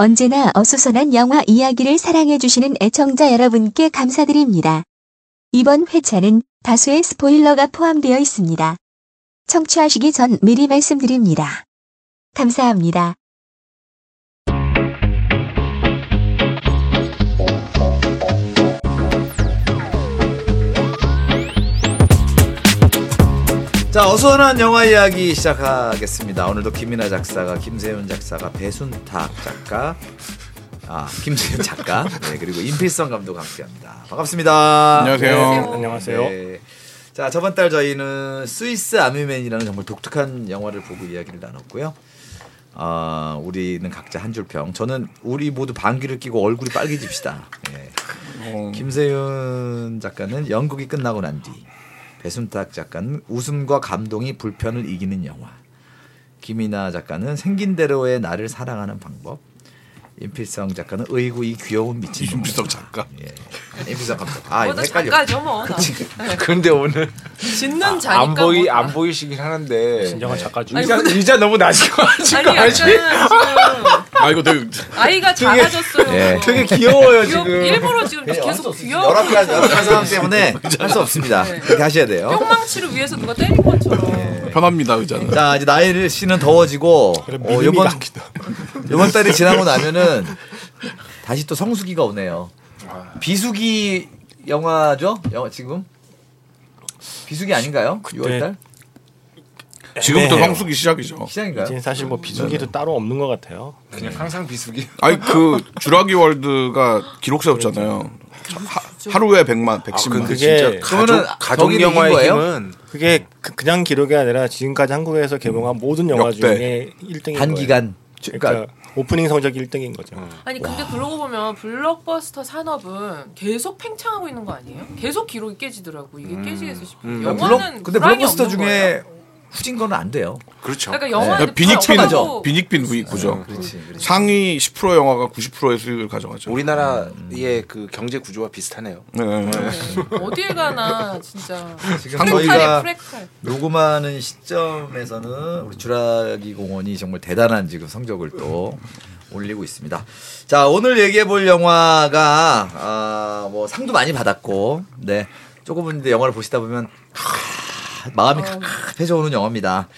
언제나 어수선한 영화 이야기를 사랑해주시는 애청자 여러분께 감사드립니다. 이번 회차는 다수의 스포일러가 포함되어 있습니다. 청취하시기 전 미리 말씀드립니다. 감사합니다. 자, 어수선한 영화 이야기 시작하겠습니다. 오늘도 김민아 작사가, 김세윤 작사가, 배순탁 작가, 아, 김세윤 작가, 네, 그리고 임필성 감독 함께합니다. 반갑습니다. 안녕하세요. 안녕하세요. 네. 자, 저번 달 저희는 스위스 아미맨이라는 정말 독특한 영화를 보고 이야기를 나눴고요. 아, 우리는 각자 한 줄 평. 저는 우리 모두 방귀를 끼고 얼굴이 빨개집시다. 예. 어, 김세윤 작가는 연극이 끝나고 난 뒤. 배순탁 작가는 웃음과 감동이 불편을 이기는 영화. 김이나 작가는 생긴 대로의 나를 사랑하는 방법. 임필성 작가는 의구 이 귀여운 미친 놈. 임필성 작가. 예. 임필성 감독. 아, 이거 모두 헷갈려. 작가죠 뭐. 근데 오늘 짓는 자니까 안 보이 뭐. 안 보이시긴 하는데 진정한 작가죠. 아니, 의자 의자 너무 아직 지금 아 이거 되게 아이가 작아졌어요. 예. 되게 귀여워요 귀여- 지금. 일부러 지금 계속 귀여워. 열악한 열악한 상황 때문에 할 수 없습니다. 네. 그렇게 하셔야 돼요. 뿅망치를 위해서 누가 때린 것처럼. 편합니다 의자는. 자 이제 나이를 씨는 더워지고 어, 이번 이번 달이 지나고 나면은 다시 또 성수기가 오네요. 비수기 영화죠? 영화 지금 비수기 아닌가요? 6월달 지금부터 애매해요. 성수기 시작이죠. 시작인가요? 이제 사실 뭐 비수기도 따로 없는 것 같아요. 그냥 항상 비수기. 아니 그 주라기 월드가 기록 세웠잖아요. 하, 하루에 100만, 110만. 근데 그게- 진짜 그러면은 가족 가족 영화의 거예요? 힘은 그게 그, 냥 기록이 아니라 지금까지 한국에서 개봉한 모든 영화 역대. 중에 1등인 단기간 거예요. 그러니까 그러니까 오프닝 성적이 1등인 거죠. 아니 근데 그러고 보면 블록버스터 산업은 계속 팽창하고 있는 거 아니에요? 계속 기록이 깨지더라고. 이게 깨지겠어 싶어. 음. 영화는 블록 근데 블록버스터 중에 거예요. 후진 거는 안 돼요. 그렇죠. 그러니까 네. 영화는 빈익빈 맞죠? 빈익빈 구죠. 그렇지. 그렇지. 상위 10% 영화가 90%의 수익을 가져가죠. 우리나라의 그 경제 구조와 비슷하네요. 네, 네. 어딜 가나 진짜. 지금 저희가. 녹음하는 시점에서는 우리 주라기 공원이 정말 대단한 지금 성적을 또 올리고 있습니다. 자 오늘 얘기해 볼 영화가 아, 뭐 상도 많이 받았고, 네 조금은 이제 영화를 보시다 보면 아, 마음이 칵해져 오는 영화입니다.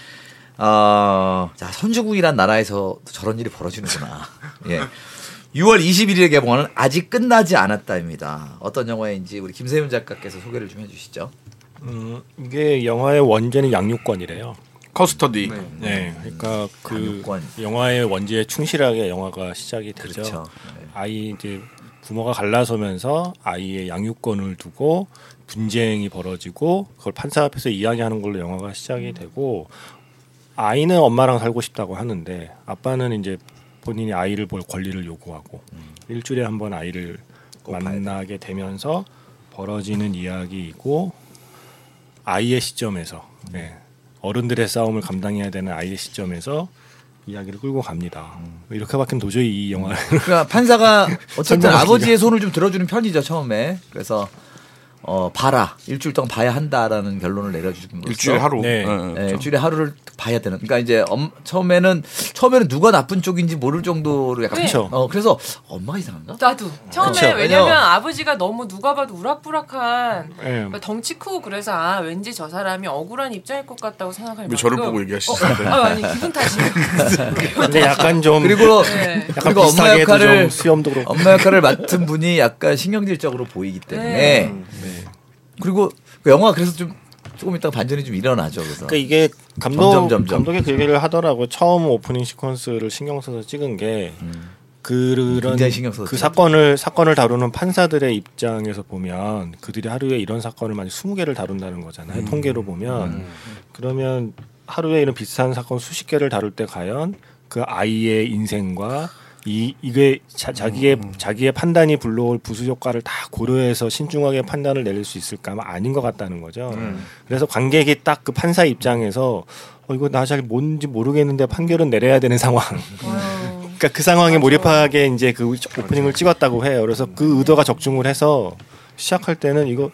어, 자 선주국이란 나라에서 저런 일이 벌어지는구나. 예. 6월 21일에 개봉하는 아직 끝나지 않았다입니다. 어떤 영화인지 우리 김세윤 작가께서 소개를 좀 해주시죠. 음, 이게 영화의 원제는 양육권이래요. 커스터디. 네, 그러니까 그 양육권. 영화의 원제에 충실하게 영화가 시작이 되죠. 그렇죠. 네. 아이 이제 부모가 갈라서면서 아이의 양육권을 두고 분쟁이 벌어지고 그걸 판사 앞에서 이야기하는 걸로 영화가 시작이 되고 아이는 엄마랑 살고 싶다고 하는데 아빠는 이제 본인이 아이를 볼 권리를 요구하고 일주일에 한 번 아이를 만나게 되면서 벌어지는 이야기이고 아이의 시점에서 네, 어른들의 싸움을 감당해야 되는 아이의 시점에서 이야기를 끌고 갑니다. 이렇게밖에 도저히 이 영화를 그러니까 판사가 어쨌든. 아버지의 손을 좀 들어주는 편이죠 처음에. 그래서 어 봐라 일주일 동안 봐야 한다라는 결론을 내려주는 거죠. 일주일에 하루. 네. 네, 네, 그렇죠. 일주일에 하루를 봐야 되는. 그러니까 이제 엄, 처음에는 처음에는 누가 나쁜 쪽인지 모를 정도로 약간. 네. 어 그래서 엄마가 이상한가? 나도 처음에 그쵸. 왜냐면 왜냐면- 아버지가 너무 누가 봐도 우락부락한 네. 그러니까 덩치 크고 그래서 아 왠지 저 사람이 억울한 입장일 것 같다고 생각할 왜 저를 만큼- 보고 얘기하시는데? 어, 아, 아니 기분 탓이에요. 근데 약간 좀 그리고 네. 약간 그리고 엄마 역할을 좀 수염도 그렇고 엄마 역할을 맡은 분이 약간 신경질적으로 보이기 때문에. 네. 그리고 그 영화 그래서 좀 조금 있다가 반전이 좀 일어나죠. 그래서. 그러니까 이게 감독 점점, 점점. 감독이 그 얘기를 하더라고 처음 오프닝 시퀀스를 신경 써서 찍은 게 그런 신경 써서 그. 사건을 사건을 다루는 판사들의 입장에서 보면 그들이 하루에 이런 사건을 만약 20개를 다룬다는 거잖아요. 통계로 보면 그러면 하루에 이런 비슷한 사건 수십 개를 다룰 때 과연 그 아이의 인생과 이 이게 자, 자기의 자기의 판단이 불러올 부수 효과를 다 고려해서 신중하게 판단을 내릴 수 있을까 아마 아닌 것 같다는 거죠. 그래서 관객이 딱 그 판사 입장에서 어 이거 나 잘 뭔지 모르겠는데 판결은 내려야 되는 상황. 아유. 그러니까 그 상황에 몰입하게 이제 그 오프닝을 찍었다고 해요. 그래서 그 의도가 적중을 해서 시작할 때는 이거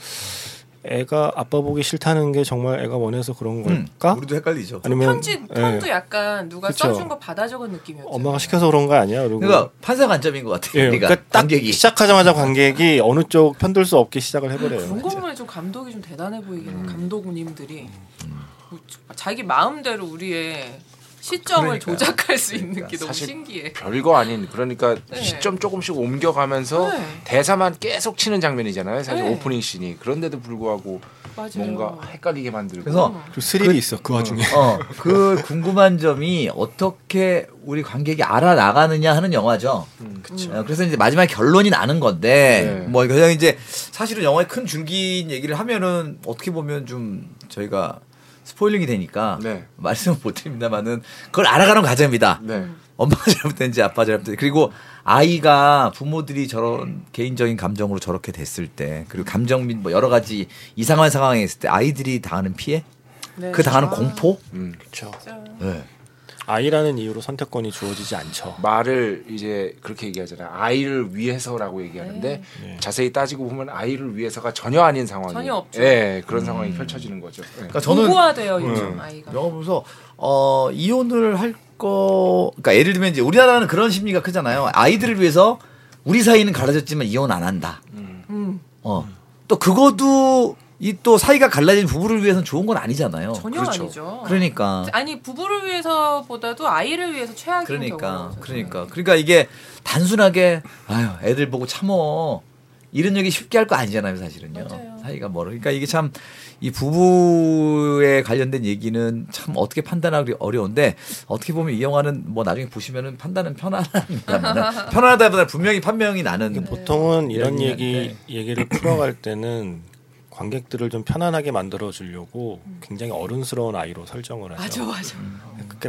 애가 아빠 보기 싫다는 게 정말 애가 원해서 그런 음, 걸까? 우리도 헷갈리죠. 아니면 편지 예, 편도 약간 누가 그쵸. 써준 거 받아 적은 느낌이었죠. 엄마가 시켜서 그런 거 아니야? 그리고 그러니까 판사 관점인 것 같아요. 예, 그러니까, 딱 관객이. 시작하자마자 관객이 어느 쪽 편들 수 없게 시작을 해버려요. 그런 거 보면 좀 감독이 좀 대단해 보이긴 음. 해. 감독님들이 뭐 자기 마음대로 우리의 시점을 그러니까요. 조작할 수 있는 게 너무 사실 신기해. 별거 아닌 그러니까 네. 시점 조금씩 옮겨가면서 네. 대사만 계속 치는 장면이잖아요. 사실 네. 오프닝 씬이 그런데도 불구하고 맞아요. 뭔가 헷갈리게 만들고 그래서 좀 스릴이 있어 그 와중에. 어, 그 궁금한 점이 어떻게 우리 관객이 알아 나가느냐 하는 영화죠. 그쵸. 어, 그래서 이제 마지막에 결론이 나는 건데, 네. 뭐, 그냥 이제 사실은 영화의 큰 줄기인 얘기를 하면은 어떻게 보면 좀 저희가 스포일링이 되니까 네. 말씀을 못 드립니다만은 그걸 알아가는 과정입니다. 네. 엄마가 잘못된지 아빠가 잘못된지 그리고 아이가 부모들이 저런 개인적인 감정으로 저렇게 됐을 때 그리고 감정 및뭐 여러 가지 이상한 상황에 있을 때 아이들이 당하는 피해 네. 그 당하는 아, 공포 음. 그렇죠. 네. 아이라는 이유로 선택권이 주어지지 않죠. 말을 이제 그렇게 얘기하잖아요. 아이를 위해서라고 얘기하는데 네. 자세히 따지고 보면 아이를 위해서가 전혀 아닌 상황이 전혀 없죠. 예, 그런 상황이 펼쳐지는 거죠. 예. 그러니까 저는 고고화돼요 요즘 아이가. 영화 보면서 어 이혼을 할 거 그러니까 예를 들면 이제 우리나라는 그런 심리가 크잖아요. 아이들을 위해서 우리 사이는 갈라졌지만 이혼 안 한다. 음, 어. 또 그것도 이 또 사이가 갈라진 부부를 위해서는 좋은 건 아니잖아요. 전혀 그렇죠. 아니죠. 그러니까 아니 부부를 위해서보다도 아이를 위해서 최악인 그러니까 경우죠. 그러니까 그러니까 이게 단순하게 아유 애들 보고 참어 이런 얘기 쉽게 할 거 아니잖아요 사실은요 맞아요. 사이가 멀어 그러니까 이게 참 이 부부에 관련된 얘기는 참 어떻게 판단하기 어려운데 어떻게 보면 이 영화는 뭐 나중에 보시면은 판단은 편안합니다만 편안하다보다 분명히 판명이 나는 보통은 이런 얘기 한데. 얘기를 풀어갈 때는 관객들을 좀 편안하게 만들어 주려고 굉장히 어른스러운 아이로 설정을 하죠. 맞아 맞아.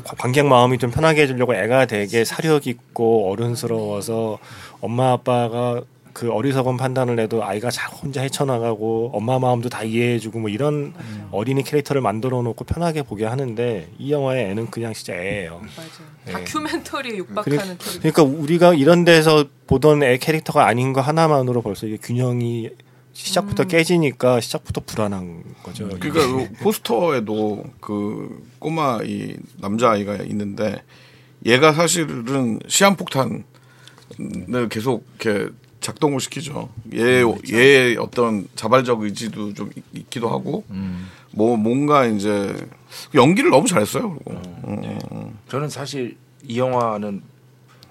관- 관객 마음이 좀 편하게 해주려고 애가 되게 사력 있고 어른스러워서 엄마 아빠가 그 어리석은 판단을 해도 아이가 자 혼자 헤쳐나가고 엄마 마음도 다 이해해주고 뭐 이런 어린이 캐릭터를 만들어 놓고 편하게 보게 하는데 이 영화의 애는 그냥 진짜 애예요. 맞아. 네. 다큐멘터리에 육박하는 캐릭터. 그러니까 우리가 이런 데서 보던 애 캐릭터가 아닌 거 하나만으로 벌써 이게 균형이 시작부터 깨지니까 시작부터 불안한 거죠. 그러니까 그 포스터에도 그 꼬마 이 남자 아이가 있는데 얘가 사실은 시한폭탄을 계속 이렇게 작동을 시키죠. 얘 얘의 어떤 자발적 의지도 좀 있- 있기도 하고 뭐 뭔가 이제 연기를 너무 잘했어요. 그리고 음. 저는 사실 이 영화는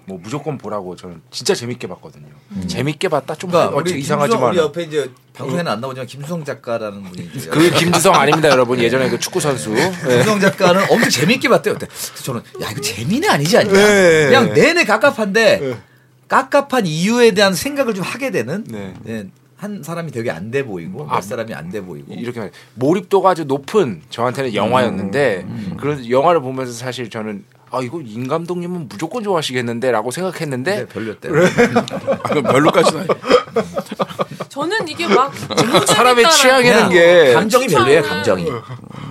뭐 무조건 보라고 저는 진짜 재밌게 봤거든요. 재밌게 봤다 좀 그러니까 우리 이상하지만 김수성, 우리 옆에 이제 방송에는 안 나오지만 김수성 작가라는 분이 있어요. 그 김지성 아닙니다, 여러분. 예전에 그 축구 선수. 네. 김수성 작가는 엄청 재밌게 봤대요. 그때 저는 야 이거 재미는 아니지 않냐. 네. 그냥 내내 깝깝한데 깝깝한 이유에 대한 생각을 좀 하게 되는 네. 네, 한 사람이 되게 안 돼 보이고 몇 사람이 안 돼 보이고 이렇게 말- 몰입도가 아주 높은 저한테는 영화였는데 음. 그런 영화를 보면서 사실 저는 아 이거 임 감독님은 무조건 좋아하시겠는데라고 생각했는데 네, 별로였대. 아, 그 별로까지는 아니- 저는 이게 막 사람의 거. 게 감정이 별로예요. 감정이.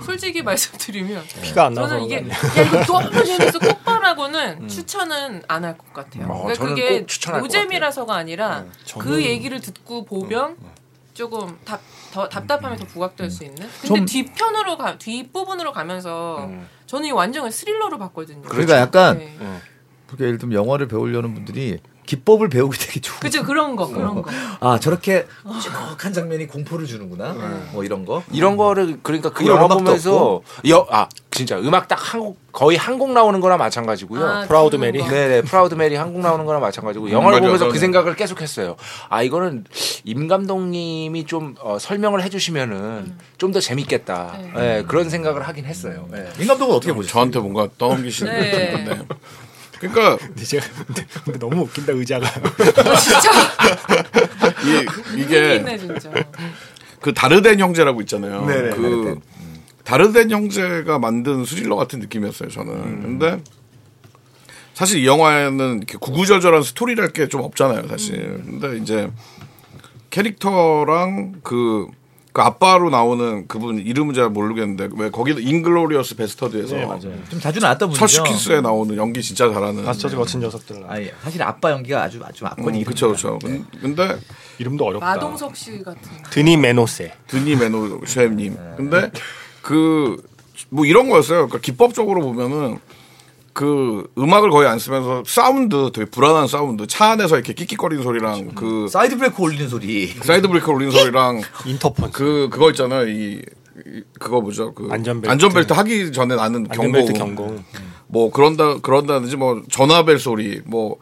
솔직히 말씀드리면 피가 안 나서 저는 이게 야 이거 너무 재밌어 꼭 봐라고는 추천은 안 할 것 같아요. 어, 그러니까 그게 노잼이라서가 아니라 그 저는- 얘기를 듣고 보면 조금 답, 더 답답함이 더 부각될 수 있는. 근데 좀- 뒤편으로 가 뒷부분으로 가면서 저는 이 완전히 스릴러로 봤거든요. 그러니까 약간 네. 그렇게 예를 들면 영화를 배우려는 분들이 기법을 배우기 되게 좋은. 그죠 그런 거 그런 거. 아 저렇게 끔찍한 장면이 공포를 주는구나. 뭐 이런 거. 이런 거를 그러니까 그 영화 보면서 여, 아 진짜 음악 딱 한 곡 거의 한 곡 나오는 거나 마찬가지고요. 아, Proud Mary? 거. 네네 Proud Mary 한 곡 나오는 거나 마찬가지고 영화를 맞아, 보면서 맞아. 그 생각을 계속했어요. 아 이거는 임 감독님이 좀 어, 설명을 해주시면은 좀더 재밌겠다. 네. 예, 그런 생각을 하긴 했어요. 예. 임 감독은 어떻게 보셨어요? 저한테 뭔가 떠넘기시는 네. 건데. 그러니까 근데 제가 근데, 근데 너무 웃긴다 의자가. 진짜 이, 이게 있네 진짜. 그 다르덴 형제라고 있잖아요. 네네, 그 다르덴. 다르덴 형제가 만든 스릴러 같은 느낌이었어요. 저는. 근데 사실 이 영화에는 이렇게 구구절절한 스토리랄 게 좀 없잖아요. 사실. 근데 이제 캐릭터랑 그, 그 아빠로 나오는 그분 이름은 잘 모르겠는데 왜 거기도 Inglourious Basterds에서 네, 맞아요. 좀 자주 나왔던 분이죠. 철수 키스에 나오는 연기 진짜 잘하는. 바스터즈 거친 녀석들 나. 아니 사실 아빠 연기가 아주 아주 압권이 음, 그쵸 그쵸. 근- 근데 이름도 어렵다. 마동석 씨 같은. 드니 메노셰. 드니 메노셰프님. 근데 그 뭐 이런 거였어요. 그러니까 기법적으로 보면은 그 음악을 거의 안 쓰면서 사운드 되게 불안한 사운드 차 안에서 이렇게 끽끽거리는 소리랑 그 사이드 브레이크 올리는 소리. 사이드 브레이크 올리는 소리랑 인터폰. 그 그거 있잖아요. 이, 이 그거 뭐죠? 그 안전벨트. 하기 전에 나는 경고. 안전벨트 경고. 뭐 그런다 그런다든지 뭐 전화벨 소리 뭐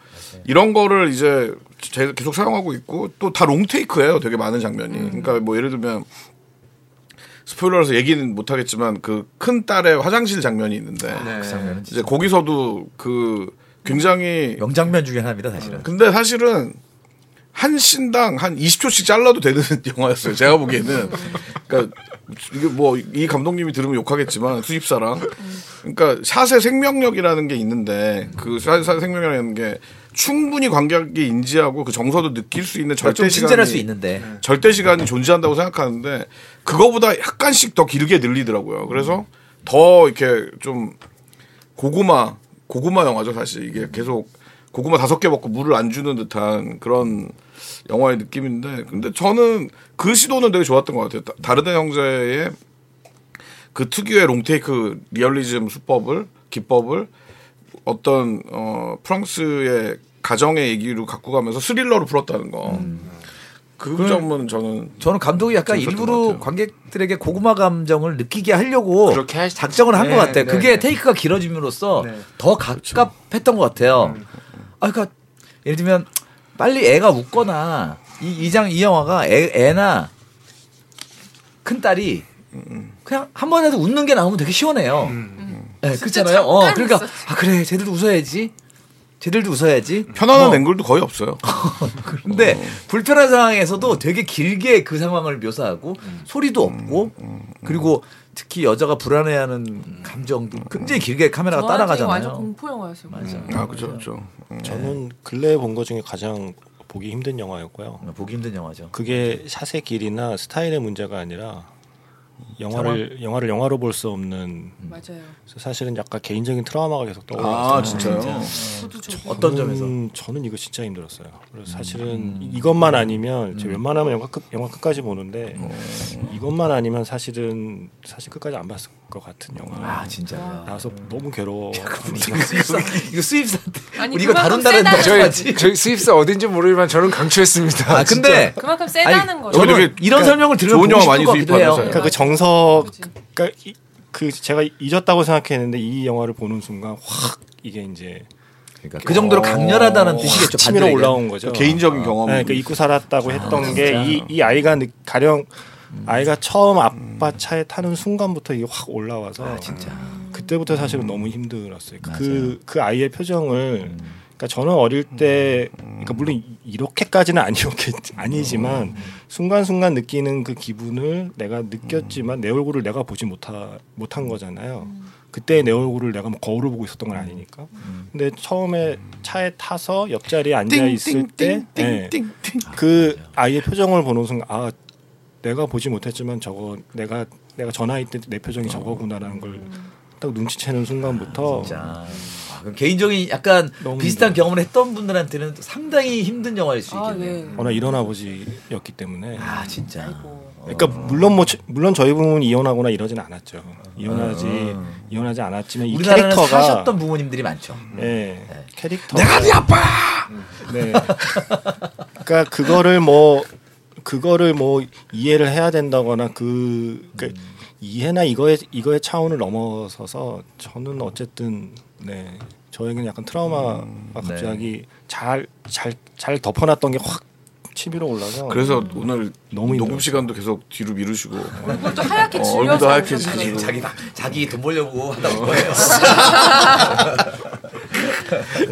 이런 거를 이제 제- 계속 사용하고 있고 또 다 롱테이크예요. 되게 많은 장면이. 그러니까 뭐 예를 들면 스포일러라서 얘기는 못 하겠지만 그 큰 딸의 화장실 장면이 있는데 그 장면은 이제 거기서도 그 굉장히 명장면 중에 하나입니다, 사실은. 근데 사실은 한 씬당 한 20초씩 잘라도 되는 영화였어요. 제가 보기에는. 그러니까 이게 뭐 이 감독님이 들으면 욕하겠지만 수입사랑 그러니까 샷의 생명력이라는 게 있는데 그 샷의 생명력이라는 게 충분히 관객이 인지하고 그 정서도 느낄 수 있는 좀 절대 시간이 수 있는데. 절대 시간이 존재한다고 생각하는데 그거보다 약간씩 더 길게 늘리더라고요. 그래서 더 이렇게 좀 고구마 고구마 영화죠 사실 이게 계속 고구마 다섯 개 먹고 물을 안 주는 듯한 그런 영화의 느낌인데 근데 저는 그 시도는 되게 좋았던 것 같아요. 다- 다르데 형제의 그 특유의 롱테이크 리얼리즘 수법을 기법을 어떤 어 프랑스의 가정의 얘기로 갖고 가면서 스릴러로 풀었다는 거. 그 점은 저는 저는 감독이 약간 일부러. 관객들에게 고구마 감정을 느끼게 하려고 그렇게 할- 작정을 한것 네, 같아요. 네, 그게 네. 테이크가 길어짐으로써 네. 더 가깝했던 것 같아요. 아, 그러니까 예를 들면 빨리 애가 웃거나 이 이장 이 영화가 애, 애나 큰 딸이 그냥 한 번이라도 웃는 게 나오면 되게 시원해요. 네, 그렇잖아요. 어, 그러니까. 아 그래, 쟤들도 웃어야지. 쟤들도 웃어야지. 편안한 뭐, 앵글도 거의 없어요. 근데 불편한 상황에서도 되게 길게 그 상황을 묘사하고 소리도 없고 그리고 특히 여자가 불안해하는 감정도 굉장히 길게 카메라가 저한테 완전 따라가잖아요. 공포 영화였어요. 맞아. 아 그죠 그죠. 저는 근래에 본것 중에 가장 보기 힘든 영화였고요. 보기 힘든 영화죠. 그게 샷의 길이나 스타일의 문제가 아니라 영화를 영화를 영화로 볼 수 없는 맞아요. 그래서 사실은 약간 개인적인 트라우마가 계속 떠올라요. 아 진짜요? 저도 저 어떤 점에서? 저는, 저는 이거 진짜 힘들었어요. 그래서 사실은 이것만 아니면 제가 웬만하면 영화 끝 영화 끝까지 보는데 이것만 아니면 사실은 사실 끝까지 안 봤을 것 같은 영화. 아 진짜. 나와서 너무 괴로워. 이거 아니, 우리 이거 그만큼 다룬다는 세다는 저희. 저희 수입사 어딘지 모르지만 저는 강추했습니다. 아 근데 그만큼 세다는 거죠. 저는 이런 그러니까 설명을 들으면 좋은 많이. 수입하면서요. 그러니까 그 정서. 그러니까 이, 그 제가 잊었다고 생각했는데 이 영화를 보는 순간 확 이게 이제 그러니까 그 정도로 강렬하다는 뜻이겠죠. 치밀어 올라온 거죠. 개인적인 경험. 네, 그러니까 잊고 살았다고 했던 진짜. 게이 이 아이가 느- 가령 아이가 처음 아빠 차에 타는 순간부터 이게 확 올라와서 아 진짜. 그때부터 사실은 너무 힘들었어요. 그그 아이의 표정을 그러니까 저는 어릴 때 그러니까 물론 이- 이렇게까지는 아니었겠 아니지만 순간순간 느끼는 그 기분을 내가 느꼈지만 내 얼굴을 내가 보지 못하 못한 거잖아요. 그때 내 얼굴을 내가 뭐 거울을 보고 있었던 건 아니니까. 근데 처음에 차에 타서 옆자리에 앉아 있을 때 네. 그 아이의 표정을 보는 순간 아 내가 보지 못했지만 저거 내가 내가 저 나이 때내 표정이 저거구나라는 걸 딱 눈치채는 순간부터 진짜. 아, 개인적인 약간 비슷한 힘들어요. 경험을 했던 분들한테는 상당히 힘든 영화일 수 아, 있겠네요. 네. 워낙 이런 아버지였기 때문에 아 진짜. 아이고. 그러니까 물론 뭐 저- 물론 저희 부모는 이혼하거나 이러진 않았죠. 이혼하지 음. 이혼하지 않았지만 이 우리나라는 캐릭터가 사셨던 부모님들이 많죠. 예, 캐릭터 내가 네 아빠. 네. 그러니까 그거를 뭐 그거를 뭐 이해를 해야 된다거나 그 그러니까 이해나 이거의 이거의 차원을 넘어서서 저는 어쨌든 네 저에게는 약간 트라우마가 갑자기 잘잘잘 덮어놨던 게 확 치밀어 올라서 그래서 오늘 너무 녹음. 시간도 계속 뒤로 미루시고 얼굴도 하얗게 어, 질려서 얼굴도 하얗게. 자기 막- 자기 돈 벌려고 온 거예요.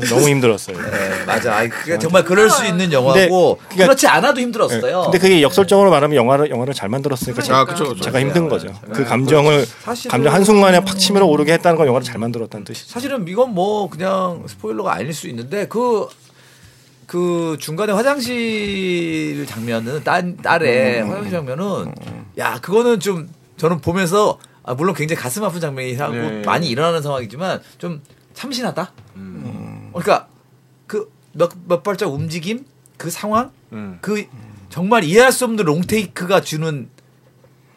너무 힘들었어요. 네, 맞아. 아이, 그게 정말 그럴 수 있는 영화고 그러니까- 그렇지 않아도 네. 힘들었어요. 근데 그게 역설적으로 말하면 영화를 영화를 잘 만들었으니까 그러니까. 아 그쵸 그쵸. 제가 힘든 거죠. 그 감정을 사실은- 감정 한 순간에 팍 치밀어 오르게 했다는 건 영화를 잘 만들었다는 뜻이죠. 사실은 이건 뭐 그냥 스포일러가 아닐 수 있는데 그. 그 중간에 화장실 장면은 딸 딸의 화장실 장면은 야 그거는 좀 저는 보면서 아, 물론 굉장히 가슴 아픈 장면이라고 네. 많이 일어나는 상황이지만 좀 참신하다. 음. 그러니까 그몇몇 발짝 움직임 그 상황 음. 그 정말 이해할 수 없는 롱테이크가 주는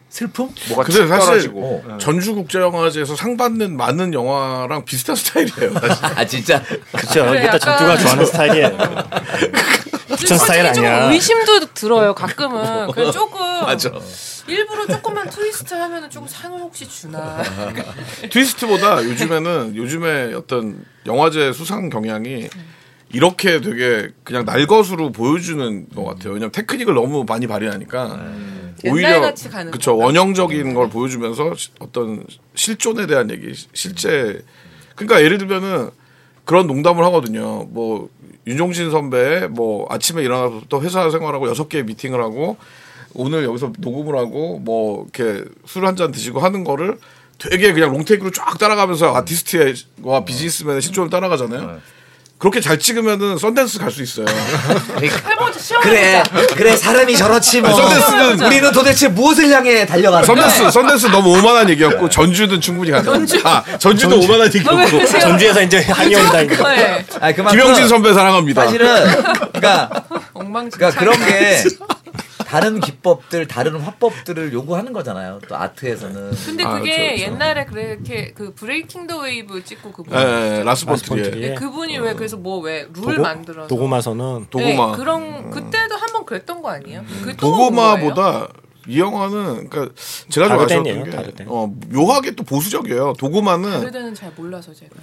슬픔? 뭐가 근데 툭 사실 떨어지고. 어. 전주국제영화제에서 상 받는 많은 영화랑 비슷한 스타일이에요. 아 진짜 그렇죠. 그래, 일단 약간- 전투가 좋아하는 스타일이에요. 부천 스타일 아니야. 좀 의심도 들어요. 가끔은 그래 조금 맞아. 일부러 조금만 트위스트 하면은 조금 상을 혹시 주나. 트위스트보다 요즘에는 요즘에 어떤 영화제 수상 경향이 이렇게 되게 그냥 날것으로 보여주는 것 같아요. 왜냐면 테크닉을 너무 많이 발휘하니까 오히려 옛날같이 가는 그쵸? 원형적인 걸 보여주면서 시- 어떤 실존에 대한 얘기, 시- 실제 그러니까 예를 들면은 그런 농담을 하거든요. 뭐 윤종신 선배 뭐 아침에 일어나서 회사 생활하고 여섯 개 미팅을 하고 오늘 여기서 녹음을 하고 뭐 이렇게 술 한 잔 드시고 하는 거를 되게 그냥 롱테이크로 쫙 따라가면서 아티스트와 비즈니스맨의 실존을 따라가잖아요. 그렇게 잘 찍으면은 썬댄스 갈 수 있어요. 해보자 시험 그래 그래 사람이 저렇지 뭐 썬댄스는 우리는 도대체 무엇을 향해 달려가는 거야? 썬댄스, 썬댄스 너무 오만한 얘기였고 전주는 충분히 가능. 전주. 아, 전주도 오만한 얘기였고. 전주에서 이제 한이 온다. 이거. 네. 아니, 그만큼 김영진 선배 사랑합니다. 사실은 그러니까 엉망진창. 그러니까 그런 게 다른 기법들, 다른 화법들을 요구하는 거잖아요. 또 아트에서는. 근데 아, 그게 그렇죠, 그렇죠. 옛날에 그렇게 그 Breaking the Wave 찍고 그분 예, 예, 라스 라스 본트리에. 본트리에. 네, 그분이 왜 그래서 뭐 왜 룰 만들어서 도그마서는 도그마. 네, 그런 그때도 한번 그랬던 거 아니에요? 또 도그마보다 이 영화는 그러니까 제가 좀 아쉬웠던 게. 어, 묘하게 또 보수적이에요. 도그마는 그때는 잘 몰라서 제가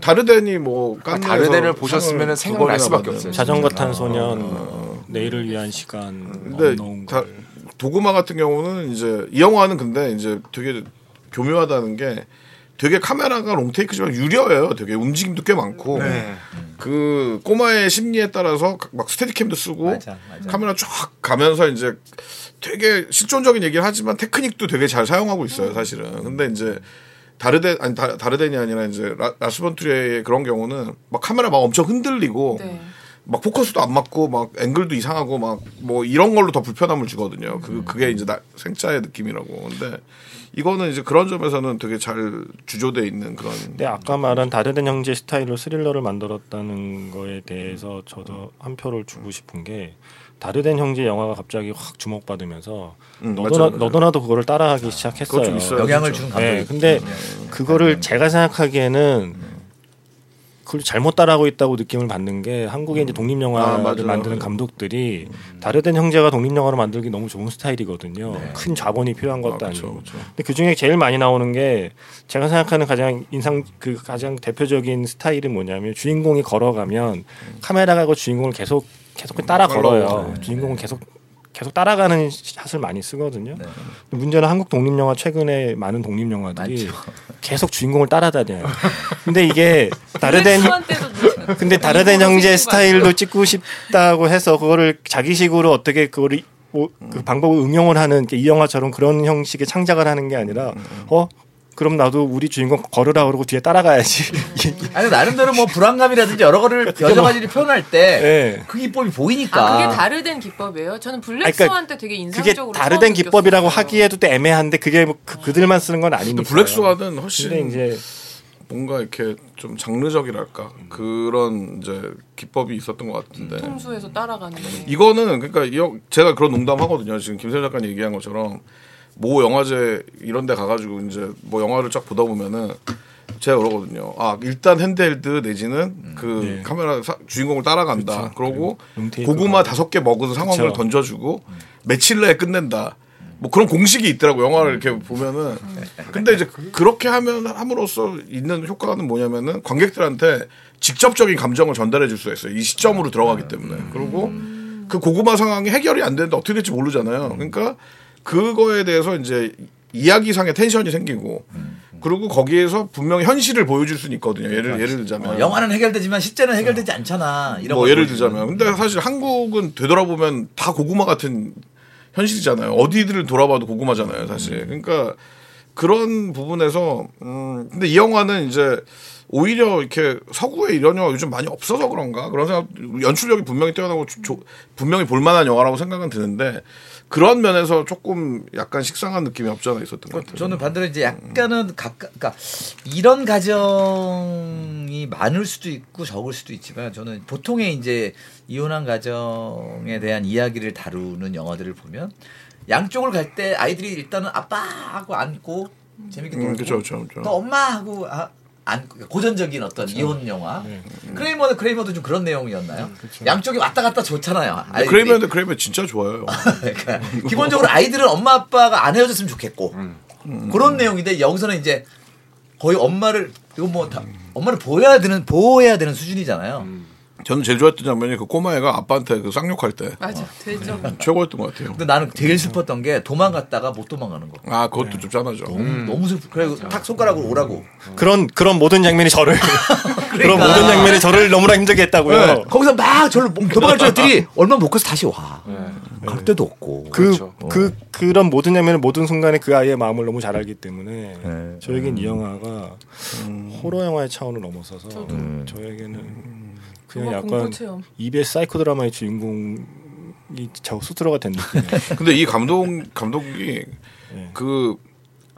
다르덴이 뭐 아, 다르덴을 보셨으면 두 생각날 수밖에. 없어요. 자전거 탄 소년 내일을 위한 시간 근데 다, 걸. 도구마 같은 경우는 이제 이 영화는 근데 이제 되게 교묘하다는 게 되게 카메라가 롱테이크지만 유려해요. 되게 움직임도 꽤 많고 그 꼬마의 심리에 따라서 막 스테디캠도 쓰고 맞아, 맞아. 카메라 쫙 가면서 이제 되게 실존적인 얘기를 하지만 테크닉도 되게 잘 사용하고 있어요. 사실은. 근데 이제 다르덴 아니 다, 다르덴이 아니라 이제 라, 라스 본트리에 그런 경우는 막 카메라 막 엄청 흔들리고 네. 막 포커스도 안 맞고 막 앵글도 이상하고 막 뭐 이런 걸로 더 불편함을 주거든요. 그 그게 이제 나, 생짜의 느낌이라고. 근데 이거는 이제 그런 점에서는 되게 잘 주조돼 있는 그런. 근데 아까 말한 다르덴 형제 스타일로 스릴러를 만들었다는 거에 대해서 저도 한 표를 주고 싶은 게 다르덴 형제 영화가 갑자기 확 주목받으면서 음, 너도나 맞아요. 너도나도 그거를 따라하기 시작했어요. 그거 좀 있어요. 영향을 진짜. 주는 감독이 네, 근데 있거든요. 그거를 제가 생각하기에는 그걸 잘못 따라하고 있다고 느낌을 받는 게 한국의 이제 독립 아, 영화를 맞아요. 만드는 감독들이 다르덴 형제가 독립 영화를 만들기 너무 좋은 스타일이거든요. 큰 자본이 필요한 것도 아, 아, 니고. 근데 그 중에 제일 많이 나오는 게 제가 생각하는 가장 인상 그 가장 대표적인 스타일이 뭐냐면 주인공이 걸어가면 카메라가 그 주인공을 계속 계속 따라 걸어요. 팔로우. 주인공은 계속 계속 따라가는 샷을 많이 쓰거든요. 네. 문제는 한국 독립 영화 최근에 많은 독립 영화들이 계속 주인공을 따라다녀요. 근데 이게 다르덴 근데 다르덴 형제 스타일로 찍고 싶다고 해서 그거를 자기식으로 어떻게 그거를 뭐, 그 방법을 응용을 하는 이 영화처럼 그런 형식의 창작을 하는 게 아니라 어 그럼 나도 우리 주인공 걸으라 그러고 뒤에 따라가야지. 아니 나름대로 뭐 불안감이라든지 여러 거를 여러 가지를 표현할 때그 예. 기법이 보이니까. 아 그게 다르덴 기법이에요? 저는 블랙스완 때 되게 그게 인상적으로 다르덴 처음 기법이라고 느꼈어요. 하기에도 또 애매한데 그게 뭐 그, 그들만 쓰는 건 아니니까. 블랙스완은 훨씬 이제 뭔가 이렇게 좀 장르적이랄까 그런 이제 기법이 있었던 것 같은데. 통수에서 따라가는 게 이거는 그러니까 제가 그런 농담 하거든요. 지금 김세현 작가님 얘기한 것처럼 모 영화제 이런 데 가가지고 이제 뭐 영화를 쫙 보다 보면은 제가 그러거든요. 아 일단 핸드헬드 내지는 그 네. 카메라 사- 주인공을 따라간다. 그러고 롱테이크가 고구마 다섯 개 먹은 상황을 그쵸. 던져주고 며칠 내에 끝낸다. 뭐 그런 공식이 있더라고 영화를 이렇게 보면은 근데 이제 그렇게 하면 함으로써 있는 효과는 뭐냐면은 관객들한테 직접적인 감정을 전달해 줄 수가 있어요 이 시점으로 들어가기 때문에 그리고 그 고구마 상황이 해결이 안 되는데 어떻게 될지 모르잖아요 그러니까 그거에 대해서 이제 이야기상의 텐션이 생기고 그리고 거기에서 분명히 현실을 보여줄 수는 있거든요 예를 예를 들자면 어, 영화는 해결되지만 실제는 해결되지 않잖아. 이런 뭐걸 예를. 들자면 근데 사실 한국은 되돌아보면 다 고구마 같은 현실이잖아요. 어디들을 돌아봐도 고구마잖아요, 사실. 그러니까 그런 부분에서 음 근데 이 영화는 이제 오히려 이렇게 서구에 이런 영화 요즘 많이 없어서 그런가 그런 생각 연출력이 분명히 뛰어나고 조- 조- 분명히 볼만한 영화라고 생각은 드는데 그런 면에서 조금 약간 식상한 느낌이 없지 않아 있었던 것 같아요. 저는 반대로 이제 약간은 가까 그러니까 이런 가정이 많을 수도 있고 적을 수도 있지만 저는 보통의 이제 이혼한 가정에 대한 이야기를 다루는 영화들을 보면 양쪽을 갈 때 아이들이 일단은 아빠하고 안고 재밌게 놀고 음, 그쵸, 그쵸, 그쵸. 또 엄마하고 아, 안고 고전적인 어떤 이혼 영화 크레이머는 크레이머도 좀 그런 내용이었나요? 양쪽이 왔다 갔다 좋잖아요. 아이들이. 크레이머 대 크레이머 진짜 좋아요. 그러니까 기본적으로 아이들은 엄마 아빠가 안 헤어졌으면 좋겠고 음. 그런 내용인데 여기서는 이제 거의 엄마를 이거 뭐 다, 엄마를 보여야 되는 보호해야 되는 수준이잖아요. 저는 제일 좋아했던 장면이 그 꼬마애가 아빠한테 그 쌍욕할 때 맞아. 되죠. 최고였던 것 같아요. 근데 나는 되게 슬펐던 게 도망갔다가 못 도망가는 거. 아 그것도 좀 짠하죠. 너무, 너무 슬프. 그리고 탁 손가락으로 오라고. 그런 그런 모든 장면이 저를 그런 모든 장면이 저를 너무나 힘들게 했다고요. 네. 거기서 막 저를 도망갈 줄 알았더니 얼마 못 가서 다시 와. 갈 데도 없고. 그, 그렇죠. 그, 그런 모든 장면을 모든 순간에 그 아이의 마음을 너무 잘 알기 때문에 네. 저에겐 이 영화가 호러 영화의 차원을 넘어서서 저도. 저에게는 그냥 약간 공포 체험. 입의 사이코 드라마의 주인공이 저 스스로가 된 느낌이에요. 근데 이 감독 감독이 네. 그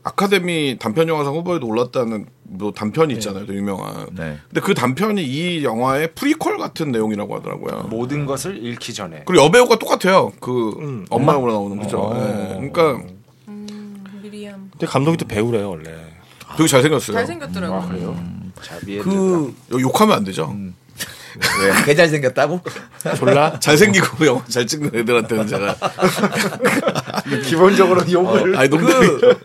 아카데미 단편 영화상 후보에도 올랐다는 뭐 단편이 있잖아요, 되게 유명한. 네. 근데 그 단편이 이 영화의 프리퀄 같은 내용이라고 하더라고요. 모든 것을 잃기 전에. 그리고 여배우가 똑같아요. 그 음. 엄마로 나오는 거죠. 어. 네. 그러니까 음, 미리암. 근데 감독이 또 배우래요 원래. 되게 잘생겼어요. 잘생겼더라고. 아 그래요? 자 미에 그 요- 욕하면 안 되죠. 왜? 개 잘생겼다고? 졸라 잘생기고 영화 잘 찍는 애들한테는 제가 기본적으로 욕을. 아니 농담이 그,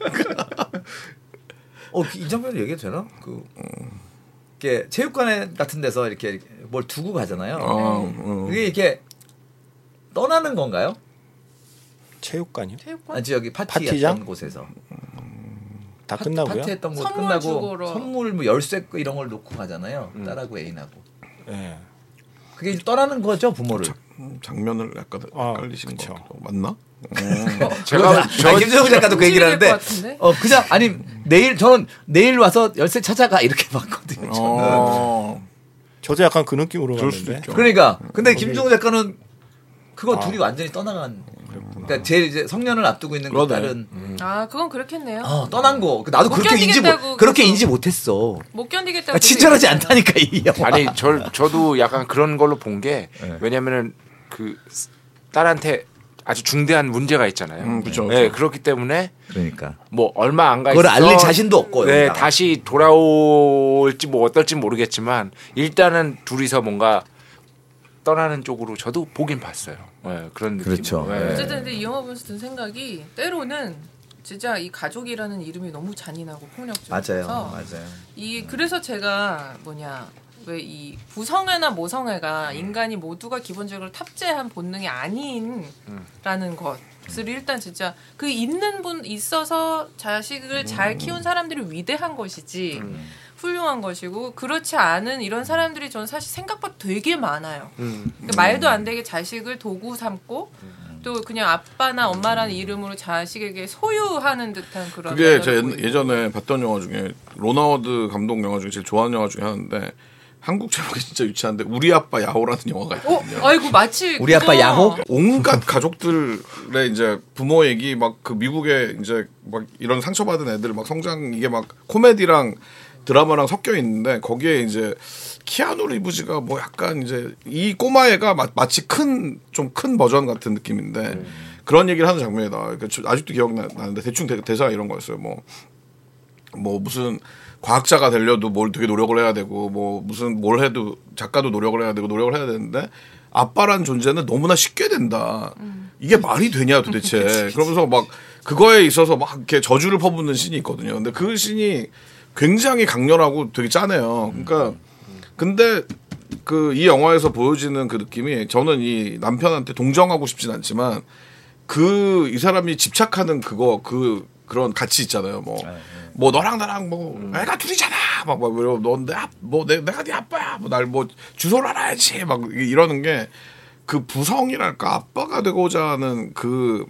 어, 이 장면 얘기해도 되나? 그, 이렇게 체육관 같은 데서 이렇게 뭘 두고 가잖아요. 어, 어. 그게 이렇게 떠나는 건가요? 체육관이요? 체육관? 아니, 여기 파티 파티장? 곳에서. 다 파- 끝나고요? 파티 했던 곳 선물 끝나고 주고로. 선물 뭐 열쇠 이런 걸 놓고 가잖아요. 딸하고 애인하고. 네. 그게 떠나는 거죠, 부모를. 음, 장면을 약간 아, 헷갈리시는 그쵸. 것 같고 맞나? 제가 저 아니, 김정우 작가도 그 얘기를 하는데? 어 그냥 아니 내일 저는 내일 와서 열쇠 찾아가 이렇게 봤거든요. 저는. 어, 저도 약간 그 느낌으로 그럴 수도 갔는데. 있죠. 그러니까 근데 김종우 작가는 그거 둘이 완전히 떠나간. 그랬구나. 그러니까 제 이제 성년을 앞두고 있는 그 그러네. 딸은 아 그건 그렇겠네요. 어, 떠난 거. 나도 못 그렇게 인지 못 그렇게. 인지 못했어. 못 견디겠다고. 아, 친절하지 않다니까 이 영화. 아니 저 저도 약간 그런 걸로 본게 네. 왜냐면은 그 딸한테 아주 중대한 문제가 있잖아요. 음, 그쵸, 네. 그렇기 때문에 그러니까 뭐 얼마 안가 그걸 있어. 알릴 자신도 없고 네. 다시 돌아올지 뭐 어떨지 모르겠지만 일단은 둘이서 뭔가 떠나는 쪽으로 저도 보긴 봤어요. 네, 그런 느낌. 그렇죠. 네. 어쨌든 근데 이 영화 보면서 든 생각이 때로는 진짜 이 가족이라는 이름이 너무 잔인하고 폭력적이어서 맞아요, 맞아요. 이 그래서 제가 뭐냐 왜이 부성애나 모성애가 인간이 모두가 기본적으로 탑재한 본능이 아닌라는 것을 일단 진짜 그 있는 분 있어서 자식을 잘 키운 사람들이 위대한 것이지 훌륭한 것이고 그렇지 않은 이런 사람들이 저는 사실 생각보다 되게 많아요. 음. 그러니까 말도 안 되게 자식을 도구 삼고 또 그냥 아빠나 엄마라는 이름으로 자식에게 소유하는 듯한 그런 그게 제. 예전에 봤던 영화 중에 로나워드 감독 영화 중에 제일 좋아하는 영화 중에 하나인데 한국 제목이 진짜 유치한데 우리 아빠 야호라는 영화가 어, 있거든요. 아이고 마치 우리 아빠 야호? 온갖 가족들의 이제 부모 얘기 막 그 미국에 이제 막 이런 상처받은 애들 막 성장 이게 막 코미디랑 드라마랑 섞여 있는데 거기에 이제 키아누 리브즈가 뭐 약간 이제 이 꼬마애가 마, 마치 큰 좀 큰 버전 같은 느낌인데 그런 얘기를 하는 장면이다. 그러니까 저- 아직도 기억나는데 대충 대, 대사 이런 거였어요. 뭐뭐 무슨 과학자가 되려도 뭘 되게 노력을 해야 되고 뭐 무슨 뭘 해도 작가도 노력을 해야 되고 노력을 해야 되는데 아빠란 존재는 너무나 쉽게 된다. 이게 말이 되냐 도대체. 그러면서 막 그거에 있어서 막 이렇게 저주를 퍼붓는 신이 있거든요. 근데 그 신이 굉장히 강렬하고 되게 짜네요. 그러니까 근데 그 이 영화에서 보여지는 그 느낌이 저는 이 남편한테 동정하고 싶진 않지만 그 이 사람이 집착하는 그거 그 그런 가치 있잖아요. 뭐뭐 너랑 나랑 뭐 애가 둘이잖아. 막막 너내뭐 내가 네 아빠야. 뭐 날 뭐 주소를 알아야지. 막 이러는 게 그 부성이랄까 아빠가 되고자 하는 그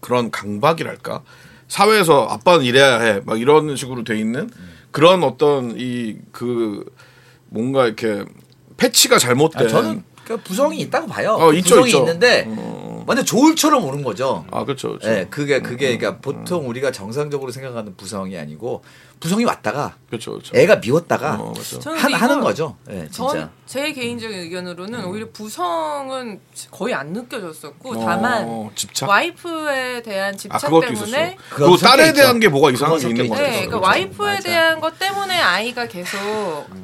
그런 강박이랄까 사회에서 아빠는 이래야 해 막 이런 식으로 돼 있는 그런 어떤 이 그 뭔가 이렇게 패치가 잘못된 아, 저는 그 부성이 있다고 봐요. 어, 있죠, 부성이 있죠. 있는데 완전 조울처럼 오는 거죠. 아 그렇죠. 그렇죠. 네, 그게 그게 그러니까 보통 우리가 정상적으로 생각하는 부성이 아니고 부성이 왔다가 그렇죠. 그렇죠. 애가 미웠다가 어. 저는 한, 하는 거죠. 네, 진짜. 전제 개인적인 의견으로는 음. 오히려 부성은 거의 안 느껴졌었고 다만 어, 집착. 와이프에 대한 집착 아 그것도 때문에 그리고 딸에 있죠. 대한 게 뭐가 이상한 게 있는 거죠. 네. 그러니까 그렇죠. 와이프에 맞아. 대한 것 때문에 아이가 계속